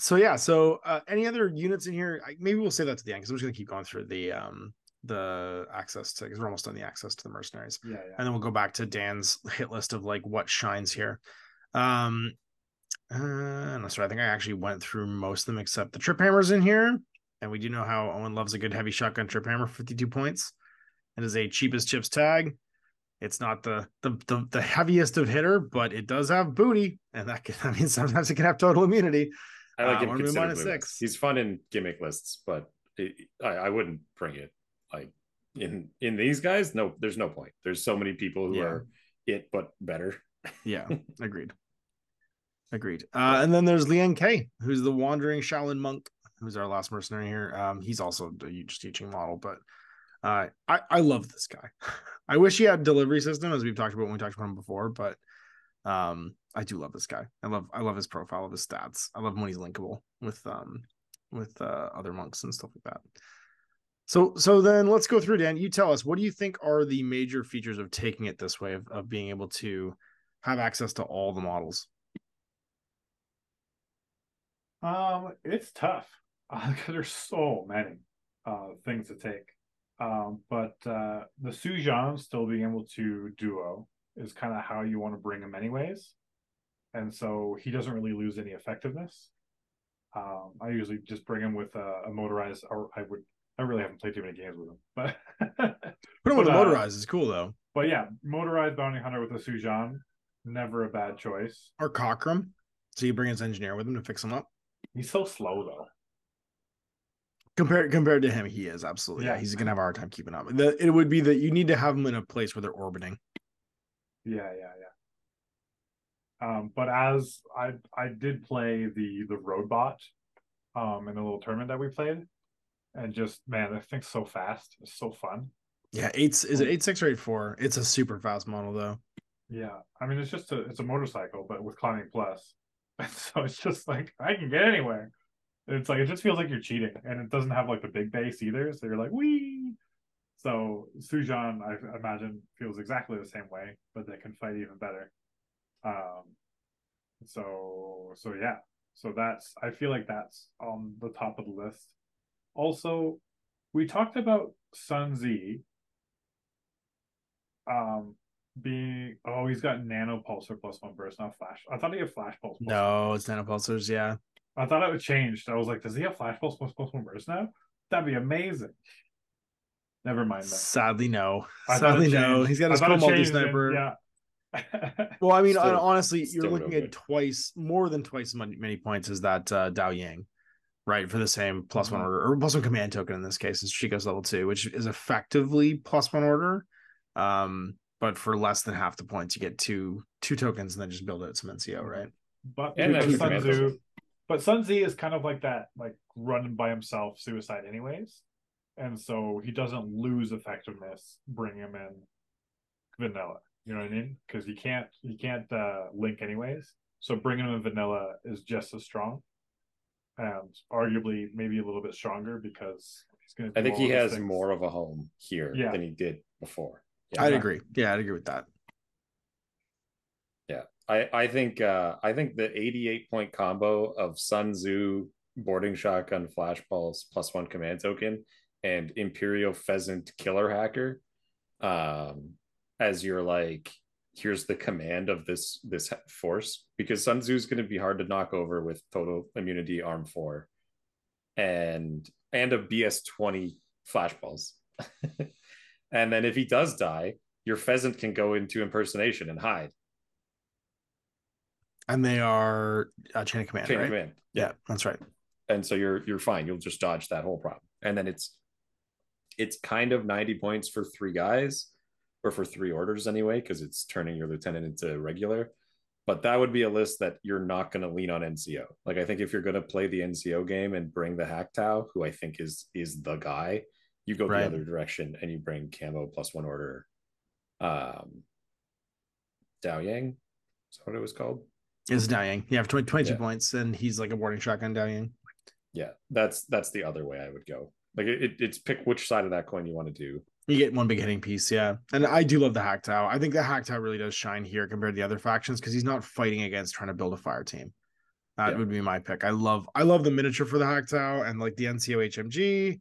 C: So yeah. So uh, any other units in here? I, maybe we'll say that to the end because I'm just gonna keep going through the um the access to because we're almost on the access to the mercenaries.
E: Yeah, yeah.
C: and then we'll go back to Dan's hit list of like what shines here. Um, uh, no, sorry, I think I actually went through most of them except the trip hammers in here, and we do know how Owen loves a good heavy shotgun trip hammer, fifty-two points. It is a cheapest chips tag. It's not the the the, the heaviest of hitter, but it does have booty, and that can, I mean sometimes it can have total immunity.
D: I like
C: Uh,
D: him considerably
C: six.
D: He's fun in gimmick lists, but it, I, I wouldn't bring it like in in these guys. No, there's no point. There's so many people who
C: Yeah.
D: are it but better.
C: Yeah, agreed. Agreed. Uh, and then there's Liang Kai, who's the wandering Shaolin monk, who's our last mercenary here. Um, he's also a huge teaching model, but uh, I I love this guy. I wish he had delivery system, as we've talked about when we talked about him before, but um, I do love this guy. I love I love his profile, of his stats. I love when he's linkable with um with uh, other monks and stuff like that. So so then let's go through Dan. You tell us what do you think are the major features of taking it this way of, of being able to have access to all the models.
E: Um, it's tough because there's so many uh things to take. Um, but uh the Sujan still being able to duo is kind of how you want to bring him anyways. And so he doesn't really lose any effectiveness. Um, I usually just bring him with a, a motorized, or I would, I really haven't played too many games with him, but
C: Put him with the
E: uh,
C: motorized is cool though.
E: but yeah, motorized bounty hunter with a Sujan, never a bad choice.
C: Or Cockrum. So you bring his engineer with him to fix him up.
E: He's so slow though.
C: Compared compared to him, he is absolutely. Yeah,
E: Yeah.
C: he's gonna have a hard time keeping up. The, it would be that you need to have him in a place where they're orbiting.
E: Yeah, yeah, yeah. Um, but as I I did play the the robot um in the little tournament that we played, and just man, that thing's so fast. It's so fun.
C: Yeah, eight is it eight six or eight four? It's a super fast model though.
E: Yeah, I mean it's just a it's a motorcycle, but with climbing plus. And so it's just like I can get anywhere. It's like it just feels like you're cheating, and it doesn't have like the big base either. So you're like wee. So Sujan, I imagine, feels exactly the same way, but they can fight even better. Um. So so yeah. So that's I feel like that's on the top of the list. Also, we talked about Sun Tzu. Um, being oh he's got nano pulsar plus one burst not flash i thought he had flash pulse
C: No, it's nano pulsars Yeah,
E: i thought it would change i was like does he have flash pulse plus, plus one burst now that'd be amazing never mind that
C: sadly no.
E: I
C: Sadly no. He's got
E: I
C: his
E: thought
C: cool
E: it
C: multi
E: changed,
C: sniper.
E: yeah
C: Well, I mean,
D: Still-
C: honestly, you're looking at twice more than twice as many, many points as that uh, Dao Ying, right? For the same plus one
E: Mhm.
C: order or plus one command token in this case, is Chico's level two, which is effectively plus one order. Um, but for less than half the points, you get two two tokens and then just build out some NCO, right?
E: but
D: And
E: because Sun
D: command
E: Tzu, but Sun Tzu is kind of like that, like running by himself suicide anyways. And so he doesn't lose effectiveness, bring him in vanilla. You know what I mean? Because he can't he can't uh link anyways. So bringing him in vanilla is just as strong. And arguably maybe a little bit stronger because he's gonna
D: I think he has
E: things.
D: more of a home here
E: Yeah.
D: than he did before.
E: Yeah.
C: I'd agree. Yeah, I'd agree with that.
D: Yeah, I I think uh I think the 88 point combo of Sun Tzu boarding shotgun flash pulse plus one command token and Imperial pheasant killer hacker um as your like here's the command of this this force because Sun Tzu's going to be hard to knock over with total immunity arm 4 and and a BS 20 flash pulse. and then if he does die, your pheasant can go into impersonation and hide.
C: And they are uh, chain of command,
D: Chain
C: right?
D: of command.
C: Yeah, that's right.
D: and so you're you're fine. You'll just dodge that whole problem, and then it's it's kind of ninety points for three guys, or for three orders anyway, because it's turning your lieutenant into regular. But that would be a list that you're not going to lean on NCO. Like I think if you're going to play the NCO game and bring the Hac Tao, who I think is is the guy, you go
C: Right.
D: the other direction and you bring Camo plus one order. Um, Dao Ying, is that what it was called?
C: Is Dao Ying. Yeah, for 20, 22
D: Yeah.
C: points, and he's like a boarding shotgun Dao Ying.
D: Yeah, that's that's the other way I would go. Like it, it- it's pick which side of that coin you want to do.
C: You get one big hitting piece, yeah. And I do love the Hac Tao. I think the Hac Tao really does shine here compared to the other factions because he's not fighting against trying to build a fire team. That
D: Yeah.
C: would be my pick. I love I love the miniature for the Hac Tao and like the NCO HMG.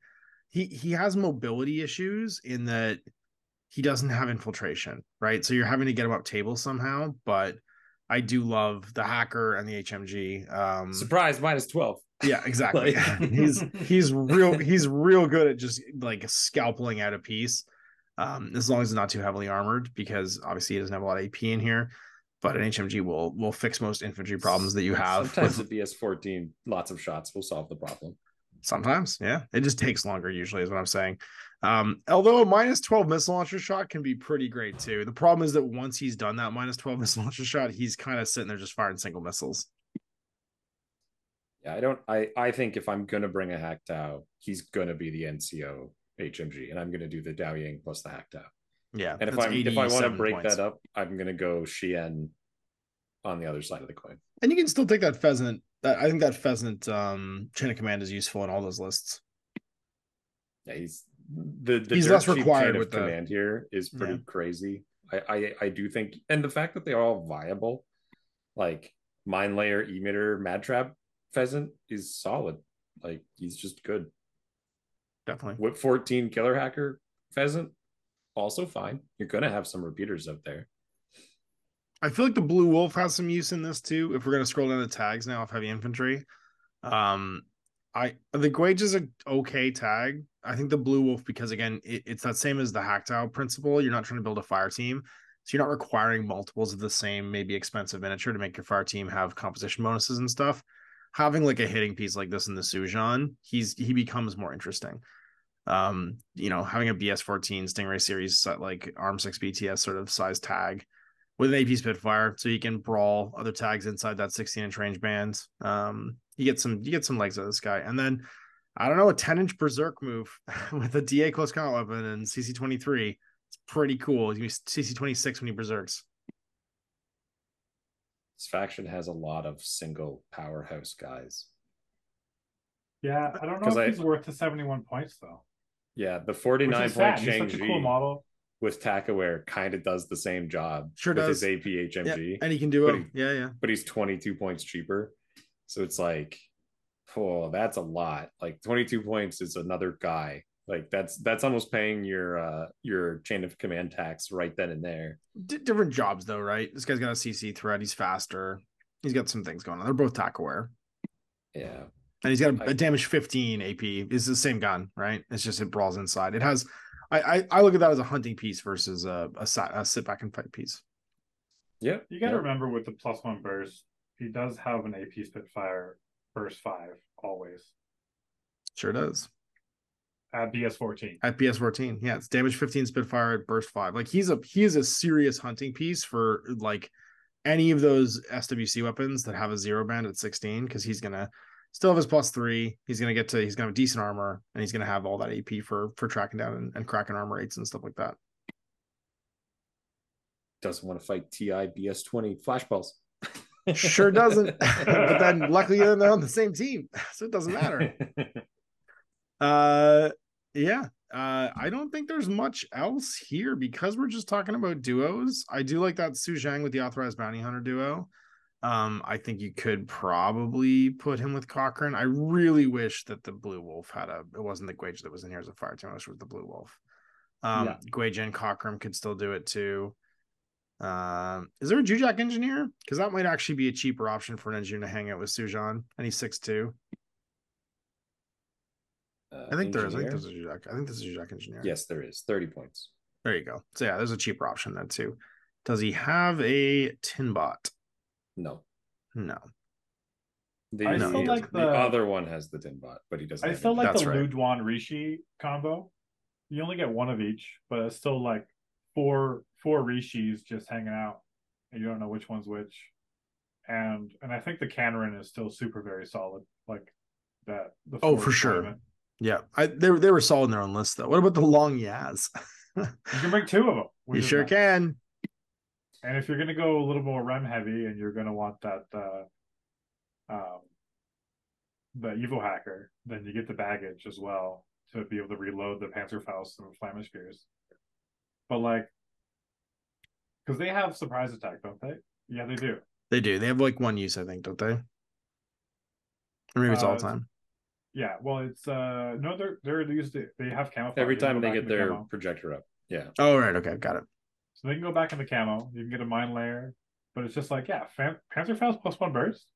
C: He he has mobility issues in that he doesn't have infiltration, right? So you're having to get him up table somehow, but I do love the hacker and the HMG. Um
D: Surprise, minus twelve.
C: Yeah, exactly.
D: Like-
C: he's he's real he's real good at just like scalping out a piece. Um, as long as it's not too heavily armored, because obviously he doesn't have a lot of AP in here. But an HMG will will fix most infantry problems that you have.
D: Sometimes
C: with-
D: the BS14, lots of shots will solve the problem.
C: Sometimes, yeah. It just takes longer usually, is what I'm saying. Um, although a minus 12 missile launcher shot can be pretty great too. The problem is that once he's done that minus 12 missile launcher shot, he's kind of sitting there just firing single missiles.
D: Yeah, I don't. I I think if I'm gonna bring a Hac Tao, he's gonna be the NCO HMG, and I'm gonna do the Dao Ying plus the Hac Tao.
C: Yeah.
D: And if I if I want to break
C: points.
D: that up, I'm gonna go Shien on the other side of the coin.
C: And you can still take that pheasant. That I think that pheasant um chain of command is useful in all those lists.
D: Yeah, he's the, the
C: He's less required
D: chain of
C: with the-
D: command here is pretty
C: Yeah.
D: crazy. I, I I do think, and the fact that they're all viable, like mine layer emitter mad trap pheasant is solid. Like he's just good.
C: Definitely.
D: Whip 14 killer hacker pheasant also fine. You're gonna have some repeaters out there.
C: I feel like the blue wolf has some use in this too. If we're gonna scroll down the tags now of heavy infantry, um, I the Guijia is a okay tag. I think the blue wolf because again, it, it's that same as the Hac Tao principle. You're not trying to build a fire team, so you're not requiring multiples of the same maybe expensive miniature to make your fire team have composition bonuses and stuff. Having like a hitting piece like this in the Sujan, he's he becomes more interesting. Um, you know, having a BS14 Stingray series set like Arm 6 BTS sort of size tag with an AP Spitfire, so you can brawl other tags inside that 16 inch range band. Um, you get some you get some legs out of this guy, and then I don't know a 10 inch berserk move with a DA close combat weapon and CC 23. It's pretty cool. You CC 26 when he berserks.
D: This faction has a lot of single powerhouse guys.
E: Yeah, I don't know if
D: I-
E: he's worth the 71 points though.
D: Yeah, the 49 point
E: sad. He's such a cool model.
D: with Takaware kind of does the same job
C: Sure
D: with
C: does.
D: his AP
C: Yeah,
D: HMG,
C: and he can do it. Yeah, yeah.
D: but he's 22 points cheaper. So it's like, oh, that's a lot. Like 22 points is another guy. Like that's that's almost paying your uh your chain of command tax right then and there.
C: D- different jobs though, right? This guy's got a CC threat. He's faster. He's got some things going on. They're both tack aware.
D: Yeah.
C: and he's got a damage 15 AP. It's the same gun, right? It's just it brawls inside. It has. I I, I look at that as a hunting piece versus a a, a sit back and fight piece.
D: Yeah.
E: You got to
D: yeah.
E: remember with the plus one burst, he does have an AP Spitfire burst five always
C: Sure does.
E: At BS 14.
C: At PS 14, yeah, it's damage 15 Spitfire at burst five. Like he's a he is a serious hunting piece for like any of those SWC weapons that have a zero band at 16 because he's gonna still have his plus three. He's gonna get to he's gonna have decent armor and he's gonna have all that AP for for tracking down and, and cracking armor rates and stuff like that.
D: Doesn't want to fight TI BS 20 flashballs.
C: Sure doesn't. but then luckily they're on the same team, so it doesn't matter. Uh, yeah. Uh, I don't think there's much else here because we're just talking about duos. I do like that Su Zhang with the authorized bounty hunter duo. Um, I think you could probably put him with Cochrane. I really wish that the Blue Wolf had a. It wasn't the Guijia that was in here as a fire team. I wish it was the Blue Wolf. Um,
E: Yeah.
C: Guijia and Cochrane could still do it too. Um, is there a Jujak engineer? Because that might actually be a cheaper option for an engineer to hang out with Sujan, and he's six two.
D: Uh,
C: I think there is. I think
D: engineer?
C: there's a Jujak. I think there's a Jujak engineer.
D: Yes, there is. 30 points.
C: There you go. So yeah, there's a cheaper option there too. Does he have a tin bot?
D: No.
C: No.
D: The,
E: I
C: still
E: like
D: the
E: the-
D: other one has the tin bot, but he doesn't.
E: I
D: have
E: still like
C: That's
E: the
C: right.
E: Luduan Rishi combo. You only get one of each, but it's still like four four Rishis just hanging out, and you don't know which one's which. And and I think the Kanren is still super very solid. Like that. The
C: Oh,
E: four
C: for sure.
E: deployment.
C: Yeah, I they were they were solid in their own list though. What about the long Yaz?
E: You can bring two of them.
C: you sure can.
E: And if you're gonna go a little more rem heavy, and you're gonna want that uh, um, the evil hacker, then you get the baggage as well to be able to reload the Panzerfaust and the Flammenspeers. But like, because they have surprise attack, don't they? Yeah, they do.
C: They do. They have like one use, I think, don't they? Or maybe it's all
E: Uh,
C: the time.
E: Yeah, well, it's uh no, they're they're used. to- They have camouflage.
D: Every time
E: go
D: they get
E: into
D: their
E: camo.
D: projector up. Yeah.
C: Oh right, okay, got it.
E: so they can go back in the camo. You can get a mine layer, but it's just like yeah, Fan- Panzerfaust plus one burst.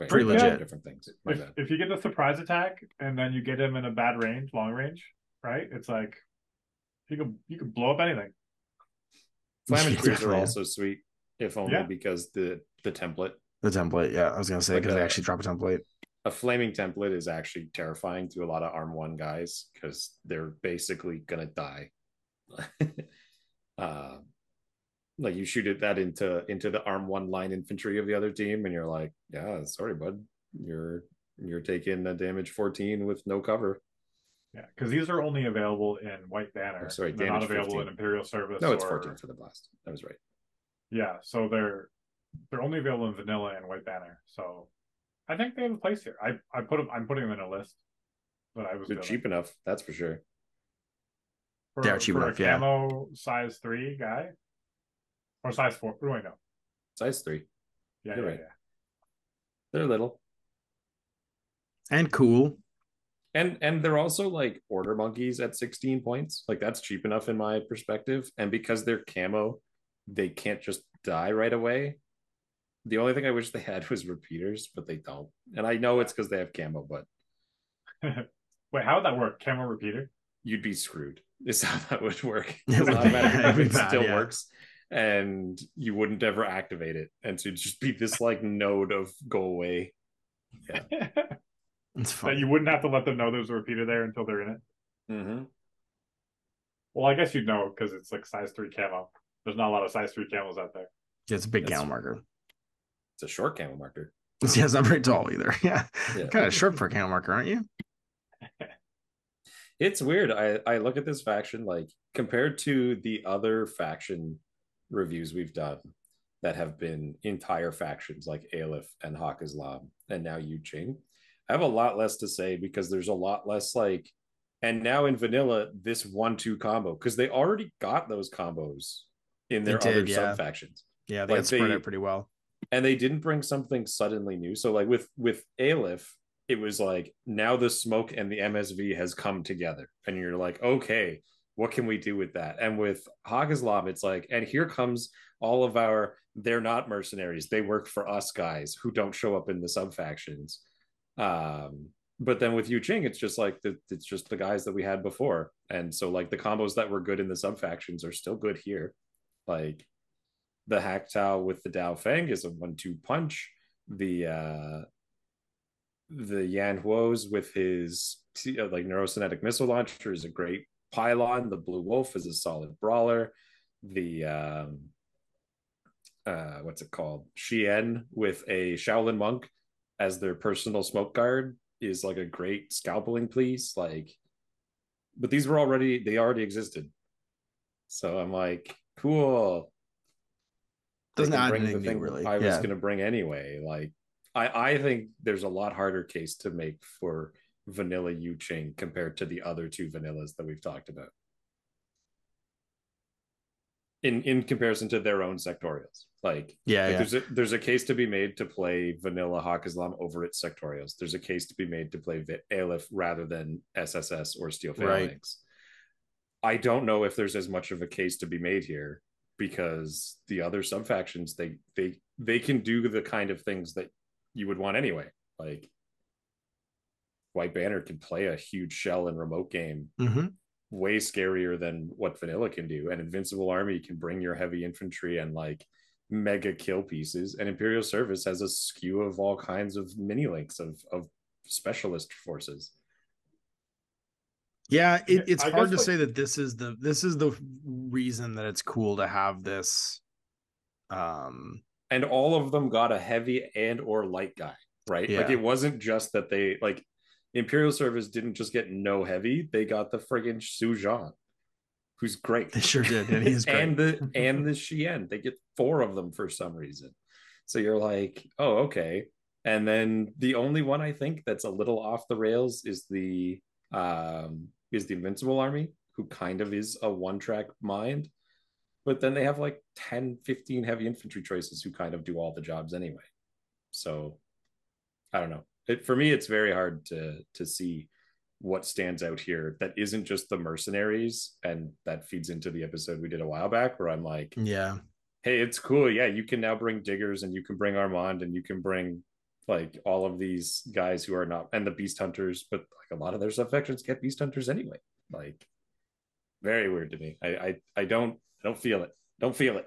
D: Wait,
C: pretty
D: those are
C: legit.
D: Different things.
E: If, if you get the surprise attack and then you get him in a bad range, long range, right? It's like You can you could blow up anything.
D: Flaming
C: Yeah,
D: are also sweet, if only
E: Yeah.
D: because the the template.
C: The template, yeah, I was gonna say
D: Like
C: because they actually drop a template.
D: A flaming template is actually terrifying to a lot of arm one guys because they're basically gonna die. uh, like you shoot it that into into the arm one line infantry of the other team, and you're like, yeah, sorry, bud, you're you're taking a damage 14 with no cover.
E: Yeah, because these are only available in White Banner.
D: Oh, sorry,
E: they're not available
D: 15.
E: in Imperial Service.
D: No, it's
E: or-
D: 14 for the blast. That was right.
E: Yeah, so they're they're only available in Vanilla and White Banner. So I think they have a place here. I I put them. I'm putting them in a list But I was
D: They're
E: doing.
D: cheap enough, that's for sure.
E: For,
C: They are cheap
E: for
C: enough,
E: a
C: yeah.
E: camo size three guy or size four. Who do I know?
D: Size three.
E: Yeah,
D: You're
E: yeah,
D: right.
E: yeah.
D: They're little.
C: And cool.
D: and and they're also like order monkeys at 16 points like that's cheap enough in my perspective and because they're camo they can't just die right away the only thing i wish they had was repeaters but they don't and i know it's because they have camo but
E: Wait, how would that work? Camo repeater?
D: you'd be screwed is how that would work
C: It
D: Because
C: would be-
D: automatic
C: it'd be
D: weapon
C: bad,
D: still
C: yeah.
D: works and you wouldn't ever activate it and so it'd just be this like node of go away
E: that
C: It's fun.
E: you wouldn't have to let them know there's a repeater there until they're in it.
D: mm-hmm.
E: Well, I guess you'd know because it's like size three camo. There's not a lot of size three camos out there.
C: Yeah, it's a big
D: That's-
C: camo marker.
D: A short camo marker
C: Yeah, it's not very tall either. Yeah,
D: Yeah.
C: kind of short for a camo marker, aren't you?
D: it's weird. I I look at this faction like compared to the other faction reviews we've done that have been entire factions like Aleph and Haqqislam and now Yu Jing. I have a lot less to say because there's a lot less like and now in vanilla this one two combo because they already got those combos in their
C: did,
D: other
C: yeah.
D: sub factions
C: Yeah, they
D: Like
C: spread out pretty well.
D: And they didn't bring something suddenly new. So like with with Aleph, it was like now the smoke and the MSV has come together, and you're like, okay, what can we do with that? And with Haqqislam, it's like, and here comes all of our they're not mercenaries, they work for us guys who don't show up in the sub factions. Um, but then with Yu Jing, it's just like the, it's just the guys that we had before, and so like the combos that were good in the sub factions are still good here, like the Hac Tao with the Dao Feng is a one-two punch. The uh the Yan Huos with his uh, like neurokinetic missile launcher is a great pylon. The Blue Wolf is a solid brawler. The um uh what's it called? Hsien with a Shaolin monk as their personal smoke guard is like a great scalpeling piece. Like, but these were already they already existed. So I'm like, cool
C: Doesn't add
D: bring the
C: anything new,
D: thing
C: really.
D: I was
C: Yeah.
D: going to bring anyway. Like, I I think there's a lot harder case to make for vanilla Yu Jing compared to the other two vanillas that we've talked about. In in comparison to their own sectorials, like
C: Yeah,
D: like
C: yeah.
D: there's a there's a case to be made to play vanilla Haqqislam over its sectorials. There's a case to be made to play Aleph rather than SSS or Steel
C: Right.
D: I don't know if there's as much of a case to be made here because the other sub factions they they they can do the kind of things that you would want anyway. Like White Banner can play a huge shell and remote game
C: hmm
D: way scarier than what vanilla can do. And invincible army can bring your heavy infantry and like mega kill pieces. And imperial service has a skew of all kinds of mini links of of specialist forces
C: Yeah,
E: Yeah,
C: it, it's
E: I
C: hard to
E: like-
C: say that this is the this is the reason that it's cool to have this. Um,
D: and all of them got a heavy and or light guy right like it wasn't just that they like imperial service didn't just get no heavy they got the friggin Su-Jian, who's great
C: they sure did, and he's great.
D: and the and the Hsien. They get four of them for some reason. So you're like, oh, okay. And then the only one I think that's a little off the rails is the um is the Invincible Army, who kind of is a one-track mind. But then they have like 10, 15 heavy infantry choices who kind of do all the jobs anyway. So I don't know. It, for me, it's very hard to to see what stands out here that isn't just the mercenaries and that feeds into the episode we did a while back where i'm like
C: yeah,
D: hey it's cool yeah you can now bring diggers and you can bring armand and you can bring like all of these guys who are not and the beast hunters but like a lot of their subfactions get beast hunters anyway like Very weird to me. I I, I don't I don't feel it. Don't feel it.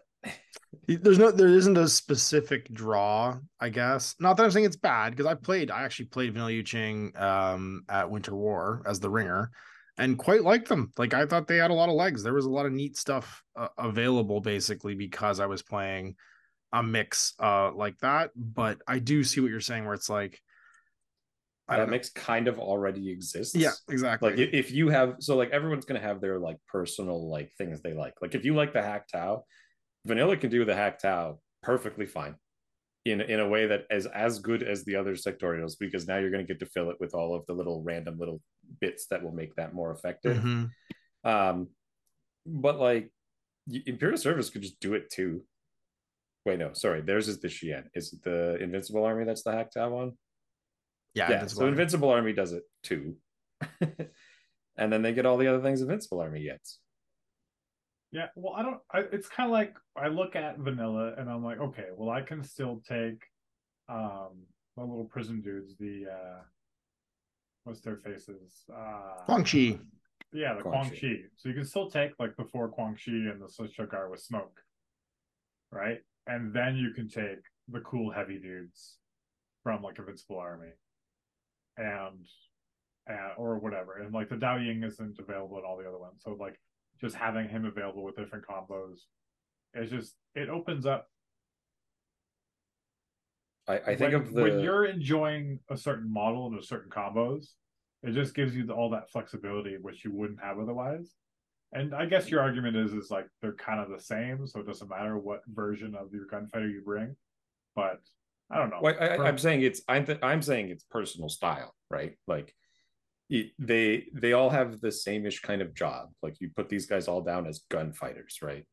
C: There's no, there isn't a specific draw, I guess. Not that I'm saying it's bad because I played, I actually played Vanilla Yu Jing um, at Winter War as the ringer, and quite liked them. Like I thought they had a lot of legs. There was a lot of neat stuff uh, available, basically because I was playing a mix uh like that. But I do see what you're saying, where it's like I
D: that mix kind of already exists.
C: yeah, exactly.
D: Like if you have so like everyone's gonna have their like personal like things they like. Like if you like the Hac Tao, vanilla can do the Hac Tao perfectly fine. In, in a way that is as good as the other sectorials because now you're going to get to fill it with all of the little random little bits that will make that more effective.
C: Mhm.
D: Um, but like Imperial Service could just do it too. Wait, no, sorry. Theirs is the Hsien. Is it the Invincible Army that's the Hac Tao one?
C: yeah,
D: Yeah.
C: Invincible
D: so
C: Army.
D: Invincible Army does it too. and then they get all the other things Invincible Army gets.
E: Yeah, well, I don't. I, it's kind of like I look at vanilla and I'm like, okay, well, I can still take um the little prison dudes, the uh what's their faces? Uh
C: Kuang Shi.
E: Yeah, the
D: Quan
E: Kuang
D: Shi.
E: Chi. So you can still take like the four Kuang Shi and the Sushogar with smoke, right? And then you can take the cool heavy dudes from like Invincible Army, and uh, or whatever. And like the Dao Ying isn't available in all the other ones, so like just having him available with different combos, it's just it opens up.
D: I, I think
E: when,
D: of the
E: when you're enjoying a certain model and a certain combos, it just gives you the, all that flexibility which you wouldn't have otherwise. And I guess your argument is is like they're kind of the same, so it doesn't matter what version of your gunfighter you bring. But I don't know.
D: Well, I, I, I'm saying it's I'm th- I'm saying it's personal style, right? Like it, they they all have the same-ish kind of job. Like you put these guys all down as gunfighters, right?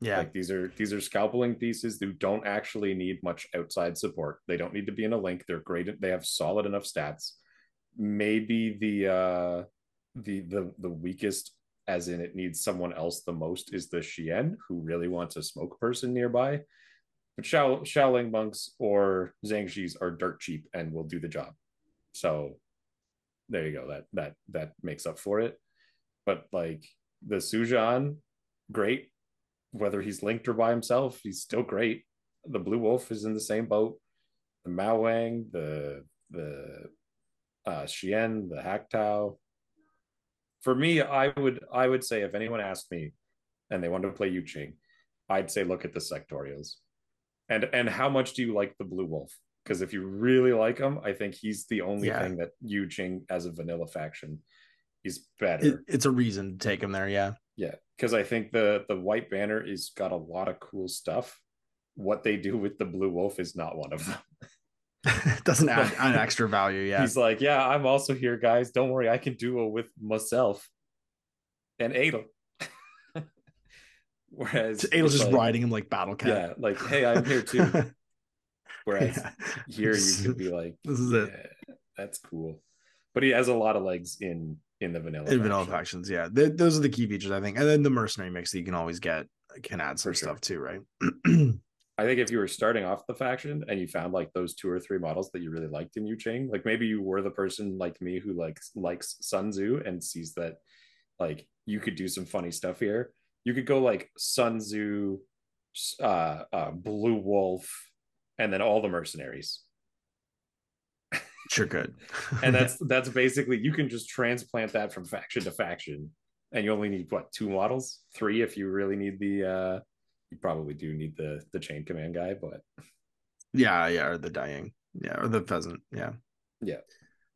C: Yeah,
D: Like these are these are scalpeling pieces who don't actually need much outside support. They don't need to be in a link. They're great. They have solid enough stats. Maybe the uh the the the weakest, as in it needs someone else the most, is the Hsien, who really wants a smoke person nearby. But Shao Shaolin monks or Zhangxis are dirt cheap and will do the job. So there you go. That that that makes up for it. But like the Su-Jian, great whether he's linked or by himself, he's still great. The Blue Wolf is in the same boat. The Mowang, the the uh Hsien, the Hac Tao. For me, I would I would say if anyone asked me and they wanted to play Yu Jing, I'd say look at the sectorials. And and how much do you like the Blue Wolf? Because if you really like him, I think he's the only
C: Yeah.
D: thing that Yu Jing as a vanilla faction is better.
C: it, it's a reason to take him there. Yeah,
D: Yeah, because I think the the white banner is got a lot of cool stuff. What they do with the blue wolf is not one of them.
C: it doesn't add an extra value. Yeah,
D: He's like, yeah, I'm also here, guys. Don't worry, I can do it with myself and Adel. Whereas
C: Adel's just
D: like,
C: riding him like battle cat.
D: Yeah, like, hey, I'm here too. Whereas
C: Yeah.
D: here you could be like,
C: This is it.
D: yeah, that's cool. But he has a lot of legs in in the vanilla.
C: In vanilla factions, yeah, Th- those are the key features, I think. And then the mercenary mix that you can always get can add some
D: For sure.
C: stuff too, right?
D: I think if you were starting off the faction and you found like those two or three models that you really liked in Yu Jing, like maybe you were the person like me who likes likes Sun Tzu and sees that like you could do some funny stuff here. You could go like Sun Tzu, uh, uh, Blue Wolf, and then all the mercenaries.
C: sure could.
D: And that's that's basically you can just transplant that from faction to faction, and you only need what two models, three if you really need the. uh You probably do need the the chain command guy, but
C: yeah, yeah, or the dying, yeah, or the pheasant, yeah,
D: Yeah.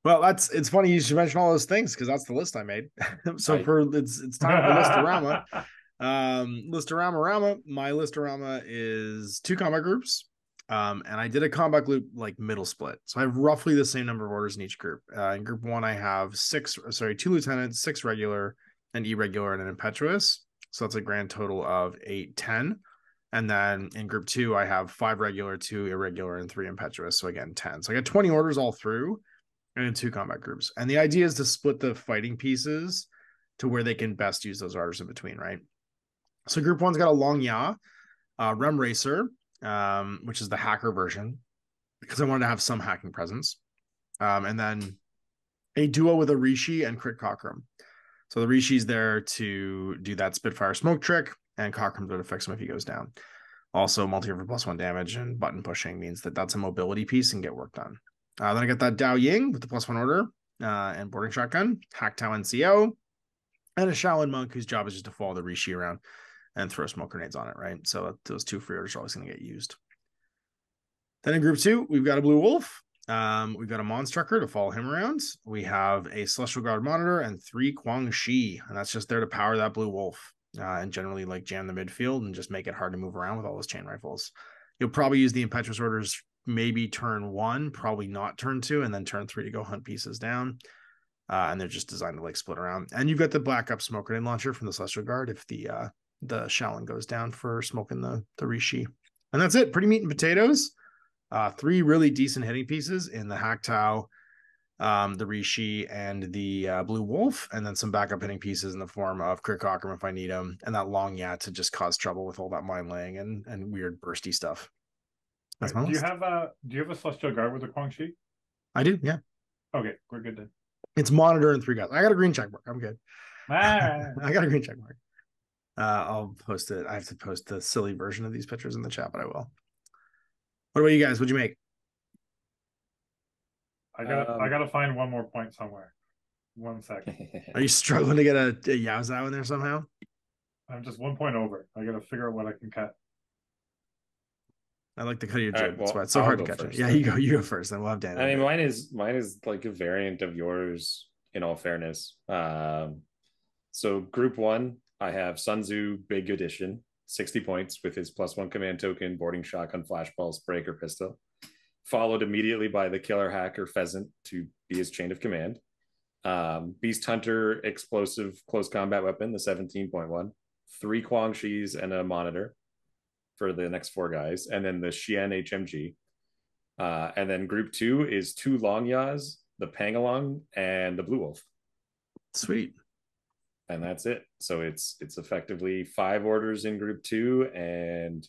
C: Well, that's it's funny you should mention all those things because that's the list I made. so
D: I-
C: for it's it's time for listorama. Um, listorama rama. My listorama is two combat groups. Um, and I did a combat group like middle split. So I have roughly the same number of orders in each group. Uh, in group one, I have six, sorry, two lieutenants, six regular, an irregular, and an impetuous. So that's a grand total of eight, ten. And then in group two, I have five regular, two irregular, and three impetuous. So again, 10. So I got 20 orders all through and in two combat groups. And the idea is to split the fighting pieces to where they can best use those orders in between, right? So group one's got a long ya, uh, Rem Racer, um, which is the hacker version, because I wanted to have some hacking presence. Um, and then a duo with a Rui Shi and Crit Cockrum. So the Rui Shi's there to do that Spitfire smoke trick, and Cockrum would affect him if he goes down. Also, multi for plus one damage and button pushing means that that's a mobility piece and get work done. Uh, then I got that Dao Ying with the plus one order uh, and boarding shotgun, Hac Tao NCO, and a Shaolin monk whose job is just to follow the Rui Shi around and throw smoke grenades on it, right? So those two free orders are always going to get used. Then in group two, we've got a Blue Wolf. Um, we've got a Monstrucker to follow him around. We have a Celestial Guard Monitor and three Kuang Shi, and that's just there to power that Blue Wolf uh, and generally like jam the midfield and just make it hard to move around with all those chain rifles. You'll probably use the Impetuous Orders maybe turn one, probably not turn two, and then turn three to go hunt pieces down. Uh, and they're just designed to like split around. And you've got the Black Up Smoke Grenade Launcher from the Celestial Guard if the uh, the Shaolin goes down for smoking the the Rui Shi. And that's it. Pretty meat and potatoes. Uh, three really decent hitting pieces in the Hac Tao, um, the Rui Shi, and the uh, Blue Wolf, and then some backup hitting pieces in the form of Crit Cockrum if I need them, and that Long Yat to just cause trouble with all that mind laying and and weird bursty stuff.
E: That's do list. you have a do you have a celestial guard with a Kuang Shi?
C: I do, yeah.
E: Okay, we're good then.
C: It's monitor and three guys. I got a green check mark. I'm good.
E: Ah.
C: I got a green check mark. Uh, I'll post it. I have to post the silly version of these pictures in the chat, but I will. What about you guys? What'd you make?
E: I got um, I gotta find one more point somewhere. One second.
C: Are you struggling to get a, a Yao Zhao in there somehow?
E: I'm just one point over. I gotta figure out what I can cut.
C: I like the cut of your jib. Right, well, That's why it's so I'll hard to catch it. Yeah, you go. You go first, then we'll have Dan.
D: I mean, mine is mine is like a variant of yours. In all fairness, um, so group one, I have Sun Tzu Big Edition, sixty points with his plus one command token, boarding shotgun, flashball, breaker pistol, followed immediately by the Killer Hacker Pheasant to be his chain of command. Um, Beast Hunter explosive close combat weapon, the seventeen point one, three Kuang Shis and a monitor for the next four guys, and then the Hsien HMG. Uh, and then group two is two Long Yas, the Pangalong, and the Blue Wolf.
C: Sweet.
D: And that's it. So it's it's effectively five orders in group two and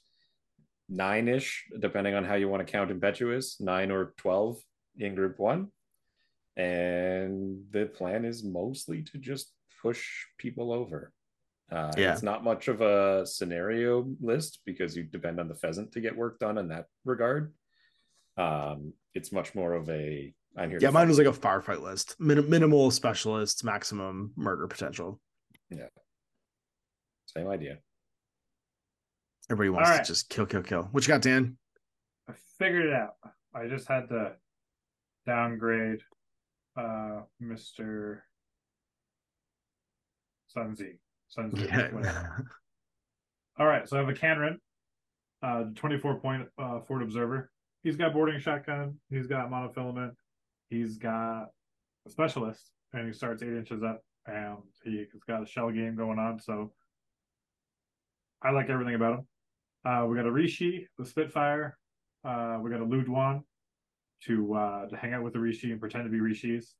D: nine ish, depending on how you want to count impetuous, nine or twelve in group one. And the plan is mostly to just push people over. Uh, yeah. It's not much of a scenario list because you depend on the pheasant to get work done in that regard. Um, it's much more of a
C: I'm here. Yeah, mine was like a firefight list, Min- minimal specialists, maximum murder potential.
D: Yeah, same idea.
C: Everybody wants right. to just kill, kill, kill. What you got, Dan?
E: I figured it out. I just had to downgrade uh Mr. Sun Tzu. Sounds yeah. All right, so I have a Kanren, uh, 24 point uh, Ford Observer. He's got boarding shotgun. He's got monofilament. He's got a specialist, and he starts eight inches up, and he's got a shell game going on. So I like everything about him. Uh, we got a Rui Shi, the Spitfire. Uh, we got a Luduan to uh, to hang out with the Rui Shi and pretend to be Rui Shis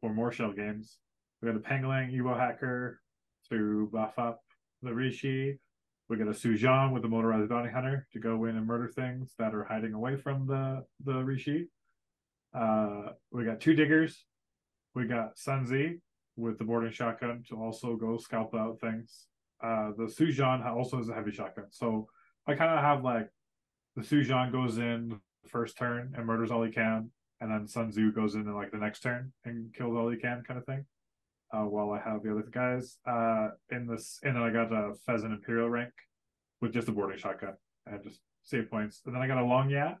E: for more shell games. We got a Pangling Evo Hacker, to buff up the Rui Shi. We got a Su-Jian with the motorized bounty hunter to go in and murder things that are hiding away from the the Rui Shi. Uh, we got two diggers. We got Sun Tzu with the boarding shotgun to also go scalp out things. Uh, the Su-Jian also has a heavy shotgun, so I kind of have like the Su-Jian goes in first turn and murders all he can, and then Sun Tzu goes in in like the next turn and kills all he can, kind of thing uh, while I have the other guys uh, in this. And then I got a Pheasant Imperial rank with just a boarding shotgun. and just save points. And then I got a Long Yat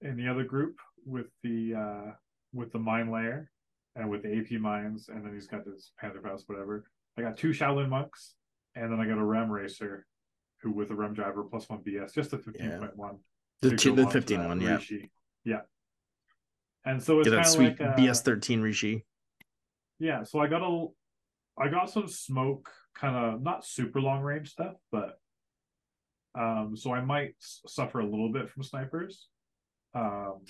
E: in the other group with the uh, with the mine layer and with the AP mines. And then he's got this Panzerfaust, whatever. I got two Shaolin monks, and then I got a Rem racer who with a Rem driver plus one BS, just a fifteen point yeah. one.
C: The, two, the fifteen one, yeah.
E: Rui Shi. Yeah. And so it's that
C: sweet
E: like,
C: BS thirteen Rui Shi.
E: Yeah, so I got a, I got some smoke, kind of not super long range stuff, but um, so I might suffer a little bit from snipers. Um,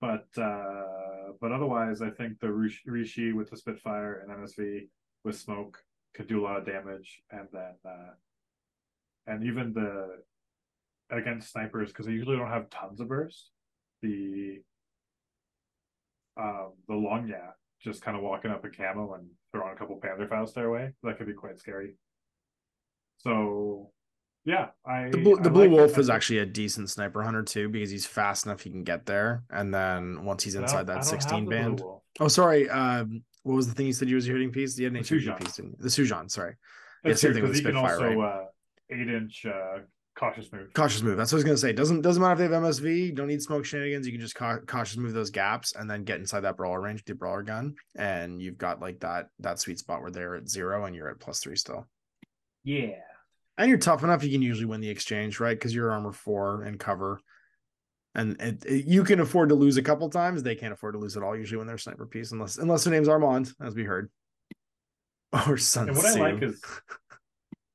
E: but uh, but otherwise, I think the Rui Shi with the Spitfire and MSV with smoke could do a lot of damage, and then uh, and even the against snipers because they usually don't have tons of burst. The um, the long yeah, just kind of walking up a camo and throwing a couple Panzerfaust their way. That could be quite scary. So, yeah, I
C: The blue, the blue
E: like-
C: wolf
E: I
C: is actually a decent sniper hunter too because he's fast enough he can get there, and then once he's inside that 16 band. Oh, sorry. Um, what was the thing you said you was hitting piece? You had an
E: The
C: HMG
E: Su-Jian.
C: piece? The Su-Jian. Sorry. Yeah,
E: That's
C: same
E: good
C: thing with the Spitfire,
E: also uh, eight inch uh, cautious move.
C: Cautious move. That's what I was gonna say. Doesn't doesn't matter if they have MSV. Don't need smoke shenanigans. You can just cau- cautious move those gaps and then get inside that brawler range your brawler gun, and you've got like that that sweet spot where they're at zero and you're at plus three still.
E: Yeah.
C: And you're tough enough. You can usually win the exchange, right? Because you're armor four and cover, and it, it- you can afford to lose a couple times. They can't afford to lose at all usually when they're sniper piece, unless unless their name's Armand, as we heard, or Sun
E: And what I like is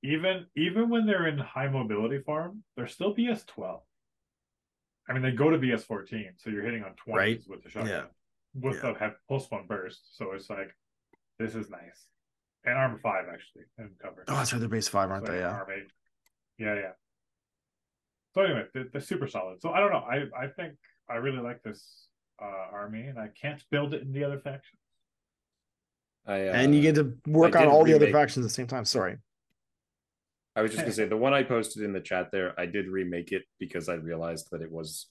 E: even even when they're in high mobility form, they're still BS twelve. I mean, they go to BS fourteen, so you're hitting on twenties
C: Right.
E: with the shotgun,
C: Yeah.
E: with
C: Yeah.
E: the have plus one burst. So it's like, this is nice, and armor five actually and cover.
C: Oh, that's right. They're base five, aren't
E: So,
C: they? Yeah.
E: armor eight. Yeah, yeah. So anyway, they're, they're super solid. So I don't know. I I think I really like this uh, army, and I can't build it in the other factions.
D: I, uh,
C: and you get to work
D: I
C: on
D: did
C: all the other factions at the same time. Sorry.
D: I was just gonna say the one I posted in the chat there, I did remake it because I realized that it was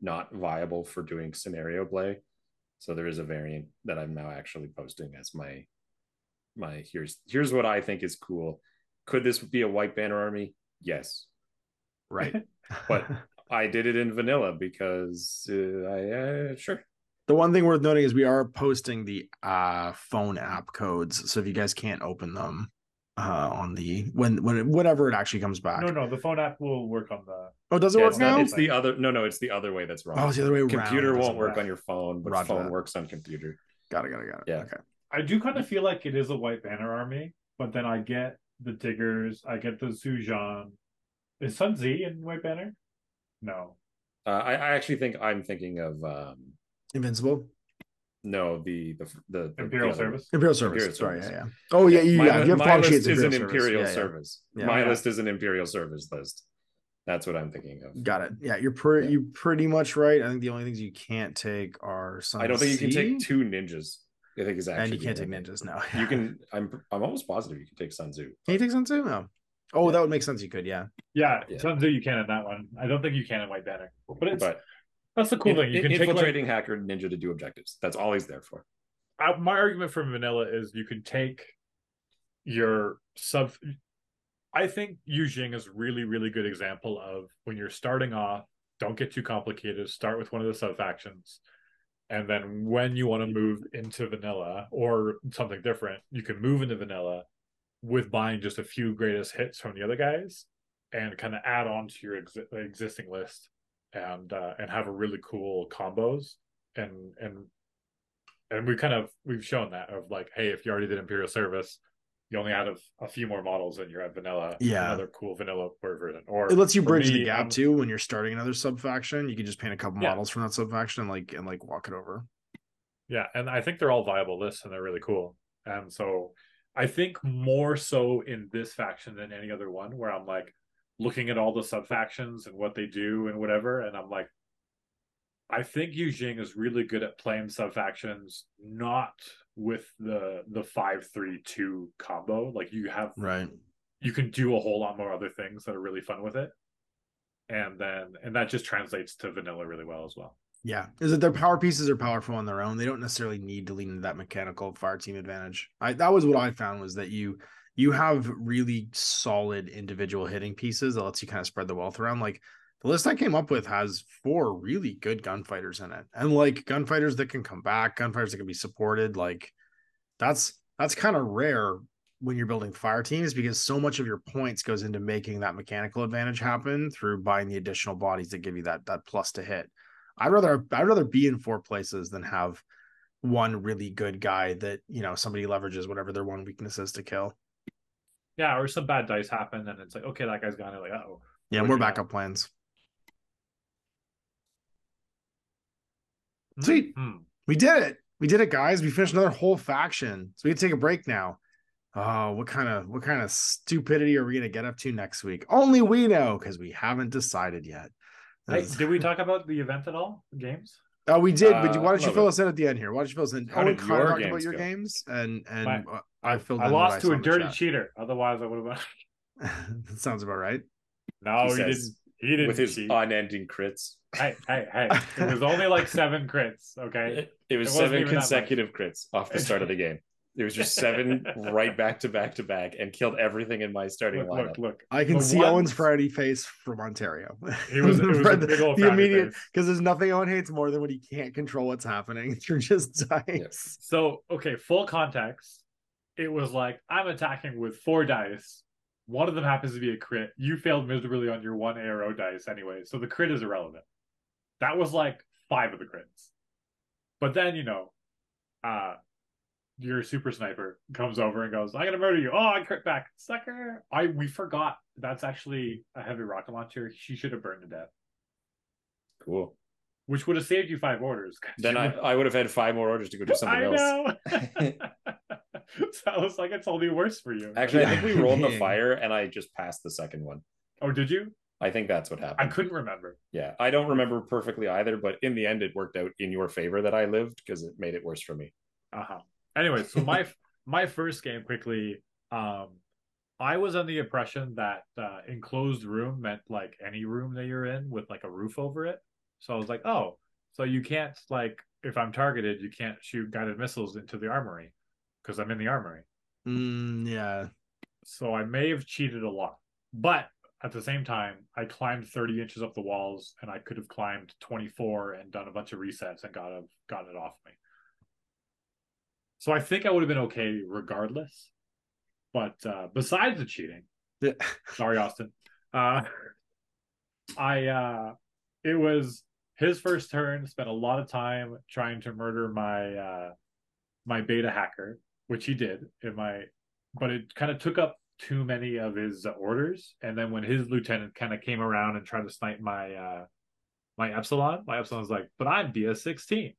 D: not viable for doing scenario play. So there is a variant that I'm now actually posting as my my here's here's what I think is cool. Could this be a white banner army? Yes.
C: Right.
D: But I did it in vanilla because uh, I uh, sure.
C: The one thing worth noting is we are posting the uh phone app codes. So if you guys can't open them uh on the when when whatever it actually comes back.
E: No, no, the phone app will work on the.
C: Oh, does it
D: Yeah,
C: work
D: it's,
C: now?
D: not, it's the other no no it's the other way that's wrong.
C: Oh, it's the other way.
D: Computer
C: It
D: won't work
C: work.
D: on your phone, but
C: Roger
D: phone
C: that.
D: works on computer.
C: Got it, got it, got it.
D: Yeah.
C: Okay.
E: I do kind of feel like it is a white banner army, but then I get the diggers, I get the Su-Jian. Is Sun Tzu in white banner? No.
D: Uh, I, I actually think I'm thinking of um,
C: Invincible.
D: no the the the, the
E: Imperial
D: the
E: Service.
C: Imperial Service.
D: Imperial
C: Sorry,
D: Service.
C: yeah, yeah. Oh yeah, you,
D: my,
C: yeah. You have
D: my list is an
C: Service.
D: imperial
C: Yeah, yeah.
D: service. My
E: Yeah.
D: list is an imperial service list. That's what I'm thinking of.
C: Got it. Yeah, you're pretty
D: Yeah.
C: you pretty much right. I think the only things you can't take are some.
D: I don't think you can take two ninjas. I think is actually
C: and you can't take
D: only
C: ninjas now.
D: You can. I'm. I'm almost positive you can take Sun Tzu.
C: Can you take Sun Tzu? No. Oh,
D: Yeah.
C: that would make sense. You could, yeah.
E: Yeah,
D: Yeah.
E: Sun Tzu you can in that one. I don't think you can in white banner. But it's
D: But
E: that's the cool
D: in-
E: thing. You can take like,
D: infiltrating hacker ninja to do objectives. That's all he's there for.
E: uh, my argument for vanilla is you can take your sub i think Yu Jing is really really good example of when you're starting off don't get too complicated start with one of the sub factions and then when you want to move into vanilla or something different you can move into vanilla with buying just a few greatest hits from the other guys and kind of add on to your exi- existing list and uh, and have a really cool combos. And and and we kind of we've shown that of like hey if you already did imperial service you only add a, a few more models and you're at vanilla
C: Yeah.
E: another cool vanilla core version or
C: It lets you bridge the gap
E: I'm-
C: too when you're starting another sub faction. You can just paint a couple
E: Yeah.
C: models from that sub faction and like and like walk it over.
E: Yeah, and I think they're all viable lists and they're really cool. And so I think more so in this faction than any other one, where I'm like looking at all the sub factions and what they do and whatever, and I'm like, I think Yu Jing is really good at playing sub factions, not with the the five three two combo. Like you have
C: Right.
E: you can do a whole lot more other things that are really fun with it. And then and that just translates to vanilla really well as well.
C: Yeah. Is that their power pieces are powerful on their own? They don't necessarily need to lean into that mechanical fire team advantage. I that was what I found was that you you have really solid individual hitting pieces that lets you kind of spread the wealth around. Like the list I came up with has four really good gunfighters in it. And like gunfighters that can come back, gunfighters that can be supported. Like that's that's kind of rare when you're building fire teams because so much of your points goes into making that mechanical advantage happen through buying the additional bodies that give you that that plus to hit. I'd rather I'd rather be in four places than have one really good guy that you know somebody leverages whatever their one weakness is to kill.
E: Yeah, or some bad dice happen and it's like, okay, that guy's gone. You're like, oh.
C: Yeah, more backup plans. Sweet.
E: Hmm.
C: We did it. We did it, guys. We finished another whole faction. So we can take a break now. Oh, what kind of what kind of stupidity are we gonna get up to next week? Only we know because we haven't decided yet.
E: Hey, did we talk about the event at all? The games?
C: Oh, we did, but
D: Uh,
C: why don't you fill
D: it.
C: us in at the end here? Why don't you fill us in?
D: How
C: Owen
D: did
C: Connor
D: your
C: talked about your
D: go?
C: games, and and
E: My-
C: uh, I filled.
E: I
C: in
E: lost to
C: saw
E: a dirty cheater. Otherwise, I would have.
C: that sounds about right.
E: No,
D: He
E: he,
D: says,
E: didn't. He didn't
D: with his
E: cheat.
D: unending crits.
E: Hey, hey, hey! It was only like seven crits. Okay.
D: It, it was
E: It wasn't
D: seven
E: even that much.
D: consecutive crits off the start of the game. It was just seven right back to back to back and killed everything in my starting
E: Look,
D: lineup.
E: look, look.
C: I can
E: The
C: see
E: ones-
C: Owen's Friday face from Ontario.
E: He was, it was a big old
C: the
E: frowny
C: immediate because there's nothing Owen hates more than when he can't control what's happening. You're just dying.
D: Yes.
E: So, okay, full context. It was like I'm attacking with four dice. One of them happens to be a crit. You failed miserably on your one arrow dice anyway, so the crit is irrelevant. That was like five of the crits. But then, you know, uh your super sniper comes over and goes, I'm gonna murder you. Oh, I crit back. Sucker. I we forgot that's actually a heavy rocket launcher. She should have burned to death.
D: Cool.
E: Which would have saved you five orders.
D: Then I, I would have had five more orders to go do something
E: I
D: else.
E: know. so I was like, it's only worse for you.
D: Actually, I think we rolled the fire and I just passed the second one.
E: oh, did you?
D: I think that's what happened.
E: I couldn't remember.
D: Yeah, I don't remember perfectly either, but in the end, it worked out in your favor that I lived because it made it worse for me.
E: Uh-huh. Anyway, so my my first game quickly, um, I was under the impression that uh, enclosed room meant like any room that you're in with like a roof over it. So I was like, oh, so you can't like if I'm targeted, you can't shoot guided missiles into the armory because I'm in the armory.
C: Mm, yeah.
E: So I may have cheated a lot, but at the same time, I climbed 30 inches up the walls, and I could have climbed 24 and done a bunch of resets and got it, gotten it off me. So I think I would have been okay regardless. But uh, besides the cheating, sorry, Austin. Uh, I uh, it was his first turn. Spent a lot of time trying to murder my uh, my beta hacker, which he did in my, but it kind of took up too many of his orders. And then when his lieutenant kind of came around and tried to snipe my uh, my epsilon, my epsilon's like, but I'm BS sixteen.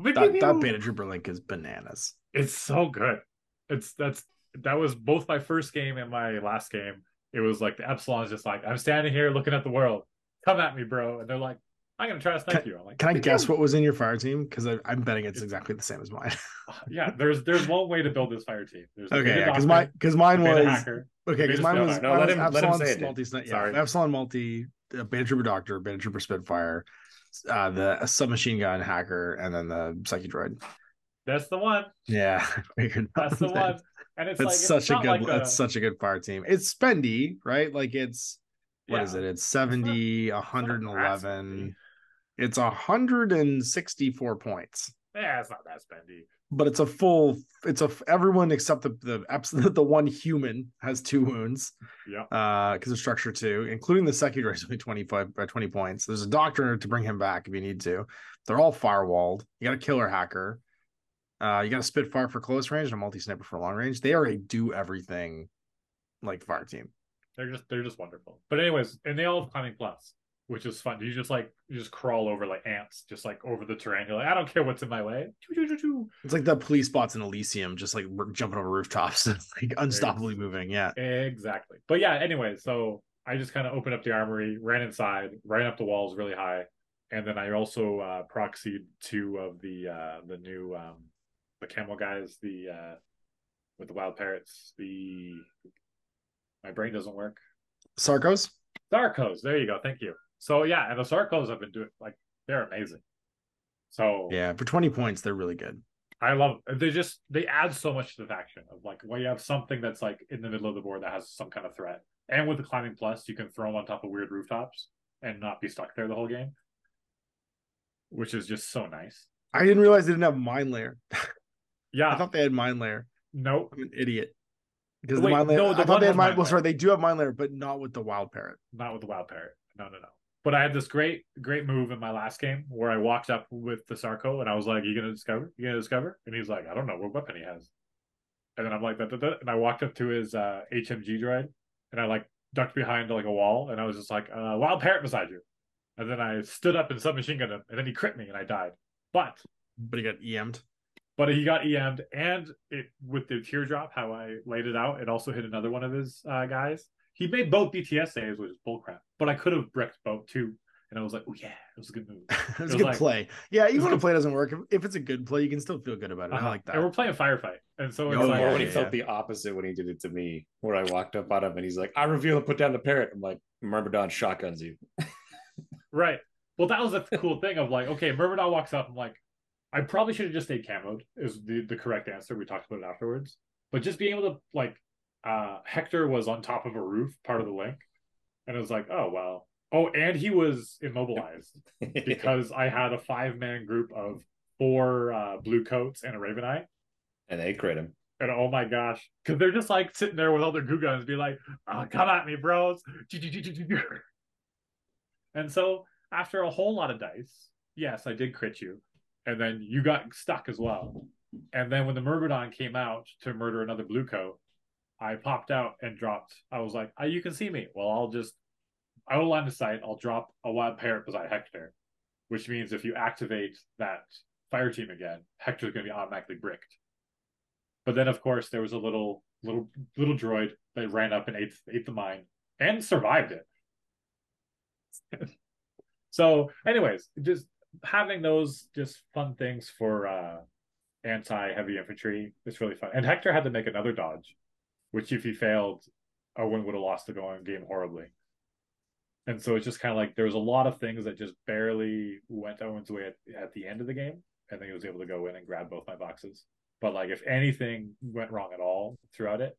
C: That, that beta trooper link is bananas.
E: It's so good. It's that's that was both my first game and my last game. It was like the Epsilon's just like, I'm standing here looking at the world. Come at me, bro. And they're like, I'm gonna try to snipe you. I'm like,
C: Can I guess what was in your fire team? Because I'm betting it's exactly the same as mine.
E: Yeah, there's there's one way to build this fire team. There's
C: okay, yeah, because my because mine was
E: hacker.
C: okay because mine was.
D: No,
C: mine
D: let
C: was
D: him- let him say it,
C: multi yeah,
E: Sorry.
C: Epsilon multi uh, beta trooper doctor beta trooper spitfire uh the submachine gun hacker and then the psyche droid
E: That's the one.
C: yeah
E: That's the one. And it's
C: that's
E: like it's
C: such a
E: not
C: good
E: like
C: that's such a good fire team it's spendy right like it's what is
E: Yeah.
C: it it's 70 111 it's 164 points.
E: Yeah, it's not that spendy.
C: but it's a full it's a everyone except the the the one human has two wounds
E: Yeah.
C: uh because of structure two including the secondary is only 25 by 20 points. There's a doctor to bring him back if you need to. They're all firewalled. You got a killer hacker. Uh you got a spitfire for close range and a multi-sniper for long range. They are a do everything like fire team.
E: They're just they're just wonderful. But anyways, and they all have climbing plus, which is fun. You just like you just crawl over like ants, just like over the terrain. You're like, I don't care what's in my way.
C: It's like the police bots in elysium just like jumping over rooftops like unstoppably moving yeah
E: Exactly. But yeah, anyway, so I just kind of opened up the armory, ran inside, ran up the walls really high, and then I also uh proxied two of the uh the new um the camel guys, the uh with the wild parrots, the my brain doesn't work.
C: sarcos
E: Sarcos, there you go, thank you. So yeah, and the Sarcos have been doing like they're amazing. So
C: yeah for 20 points they're really good
E: I love they just they add so much to the faction of like when you have something that's like in the middle of the board that has some kind of threat. And with the climbing plus, you can throw them on top of weird rooftops and not be stuck there the whole game. Which is just so nice.
C: i didn't realize they didn't have mine layer
E: Yeah.
C: i thought they had mine layer
E: nope.
C: I'm an idiot. Because
E: Wait,
C: the mind layer,
E: no, the
C: I thought they had mind Well, sorry, they do have mind layer, but not with the wild parrot.
E: Not with the wild parrot. No, no, no. But I had this great, great move in my last game where I walked up with the Sarco and I was like, You gonna discover? You gonna discover? And he's like, I don't know what weapon he has. And then I'm like, da, da, da. and I walked up to his uh, HMG droid and I like ducked behind like a wall and I was just like, uh, wild parrot beside you. And then I stood up and submachine gunned him and then he crit me and I died. But
C: But he got EM'd.
E: but he got EM'd and it with the teardrop, how I laid it out, it also hit another one of his uh, guys. He made both BTS saves, which is bullcrap. But I could have bricked both too. and I was like, oh yeah, it was a good move.
C: it was
E: It
C: a good
E: like-
C: play. Yeah, even
E: was
C: when a play doesn't work, if, if it's a good play, you can still feel good about it. I
E: Uh-huh.
C: like that.
E: And we're playing firefight, and so it's
C: Oh,
E: like,
C: yeah,
D: when he
C: yeah.
D: felt the opposite when he did it to me, where I walked up on him and he's like, "I reveal and put down the parrot." I'm like, "Myrmidon shotguns you."
E: Right. Well, that was the cool thing of like, okay, Myrmidon walks up. I'm like, I probably should have just stayed camoed. Is the the correct answer. We talked about it afterwards. But just being able to like, uh Hector was on top of a roof, part of the link, and it was like, oh well. Oh, and he was immobilized because I had a five man group of four uh, blue coats and a Raven Eye.
D: and they crit him.
E: And oh my gosh, because they're just like sitting there with all their goo guns, be like, oh, "Come at me, bros!" And so, after a whole lot of dice, yes, I did crit you, and then you got stuck as well. And then when the Myrmidon came out to murder another blue coat, I popped out and dropped. I was like, oh, "You can see me." Well, I'll just I will line of sight. I'll drop a wild parrot beside Hector, which means if you activate that fire team again, Hector's going to be automatically bricked. But then, of course, there was a little little little droid that ran up and ate ate the mine and survived it. so, anyways, just having those just fun things for uh anti heavy infantry is really fun. And Hector had to make another dodge, which if he failed, Owen would have lost the going game horribly. And so it's just kind of like there was a lot of things that just barely went Owen's way at, at the end of the game, and then he was able to go in and grab both my boxes. But like if anything went wrong at all throughout it,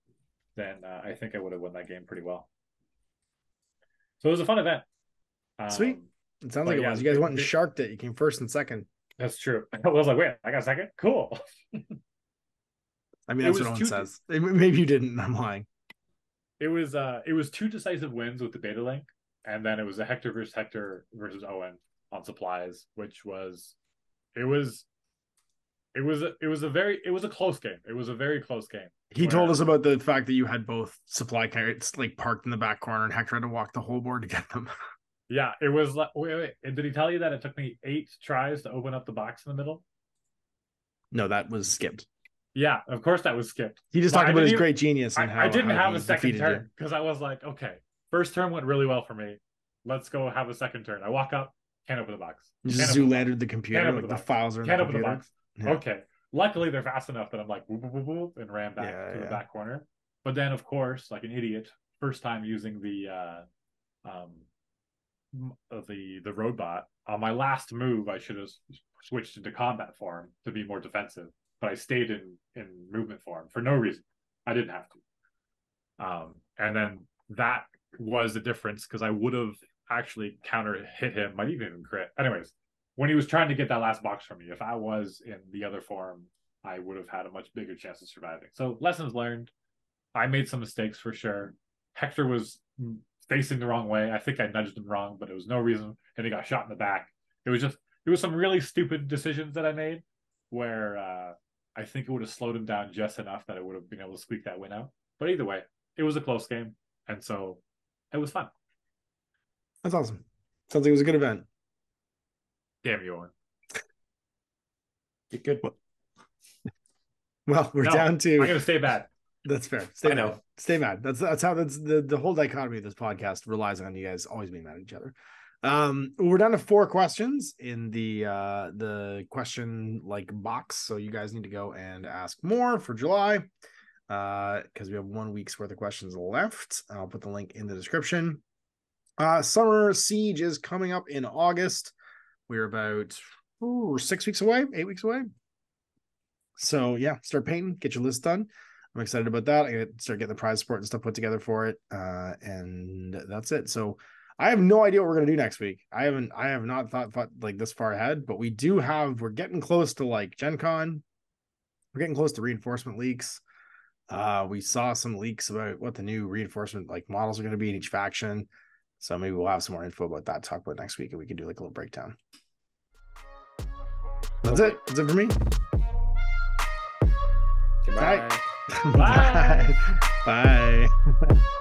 E: then uh, I think I would have won that game pretty well. So it was a fun event. Um,
C: Sweet. It sounds like it
E: yeah,
C: was. You guys went and sharked it. You came first and second.
E: That's true. I was like, wait, I got a second? Cool.
C: I mean, that's what Owen says. Maybe you didn't. I'm lying.
E: It was uh it was two decisive wins with the beta link, and then it was a Hector versus Hector versus Owen on supplies, which was it was it was a, it was a very it was a close game. It was a very close game.
C: He told us about the fact that you had both supply carrots like parked in the back corner, and Hector had to walk the whole board to get them.
E: Yeah, it was like wait, wait. And did he tell you that it took me eight tries to open up the box in the middle?
C: no, that was skipped.
E: Yeah, of course that was skipped.
C: He just talked about his
E: didn't
C: great genius and
E: I,
C: how
E: I didn't have a second turn because I was like, okay, first turn went really well for me. Let's go have a second turn. I walk up, can't open the box. Can't
C: just
E: the
C: Zoolandered the computer, like
E: the
C: the,
E: box.
C: files are in
E: Can't
C: the
E: open the box.
C: Yeah.
E: Okay. Luckily, they're fast enough that I'm like, whoop, whoop, whoop, and ran back
C: Yeah,
E: to the back corner. But then, of course, like an idiot, first time using the uh, um, uh, the the robot on my last move, I should have switched into combat form to be more defensive. But I stayed in in movement form for no reason. I didn't have to. Um, and then that was the difference because I would have actually counter hit him, might even crit. Anyways, when he was trying to get that last box from me, if I was in the other form, I would have had a much bigger chance of surviving. So lessons learned. I made some mistakes for sure. Hector was facing the wrong way. I think I nudged him wrong, but it was no reason, and he got shot in the back. It was just it was some really stupid decisions that I made where uh, I think it would have slowed him down just enough that I would have been able to squeak that win out. But either way, it was a close game, and so it was fun.
C: That's awesome. Sounds like it was a good event.
E: Damn you, Owen.
D: Get good.
C: Well, we're
E: No,
C: down to
E: I'm gonna stay bad.
C: That's fair. Stay
D: I
C: mad.
D: know.
C: Stay mad. That's that's how that's the the whole dichotomy of this podcast relies on you guys always being mad at each other. Um, we're down to four questions in the uh the question like box, so you guys need to go and ask more for July. Uh, because we have one week's worth of questions left. I'll put the link in the description. Uh, Summer Siege is coming up in August. We're about ooh, six weeks away, eight weeks away. So yeah, start painting, get your list done. I'm excited about that. I get start getting the prize support and stuff put together for it. Uh, and that's it. So I have no idea what we're gonna do next week. I haven't I have not thought, thought like this far ahead, but we do have we're getting close to like Gen Con. We're getting close to reinforcement leaks. Uh we saw some leaks about what the new reinforcement like models are gonna be in each faction. So maybe we'll have some more info about that, talk about next week, and we can do like a little breakdown. That's it. That's it for me.
D: Goodbye.
C: Bye. Bye.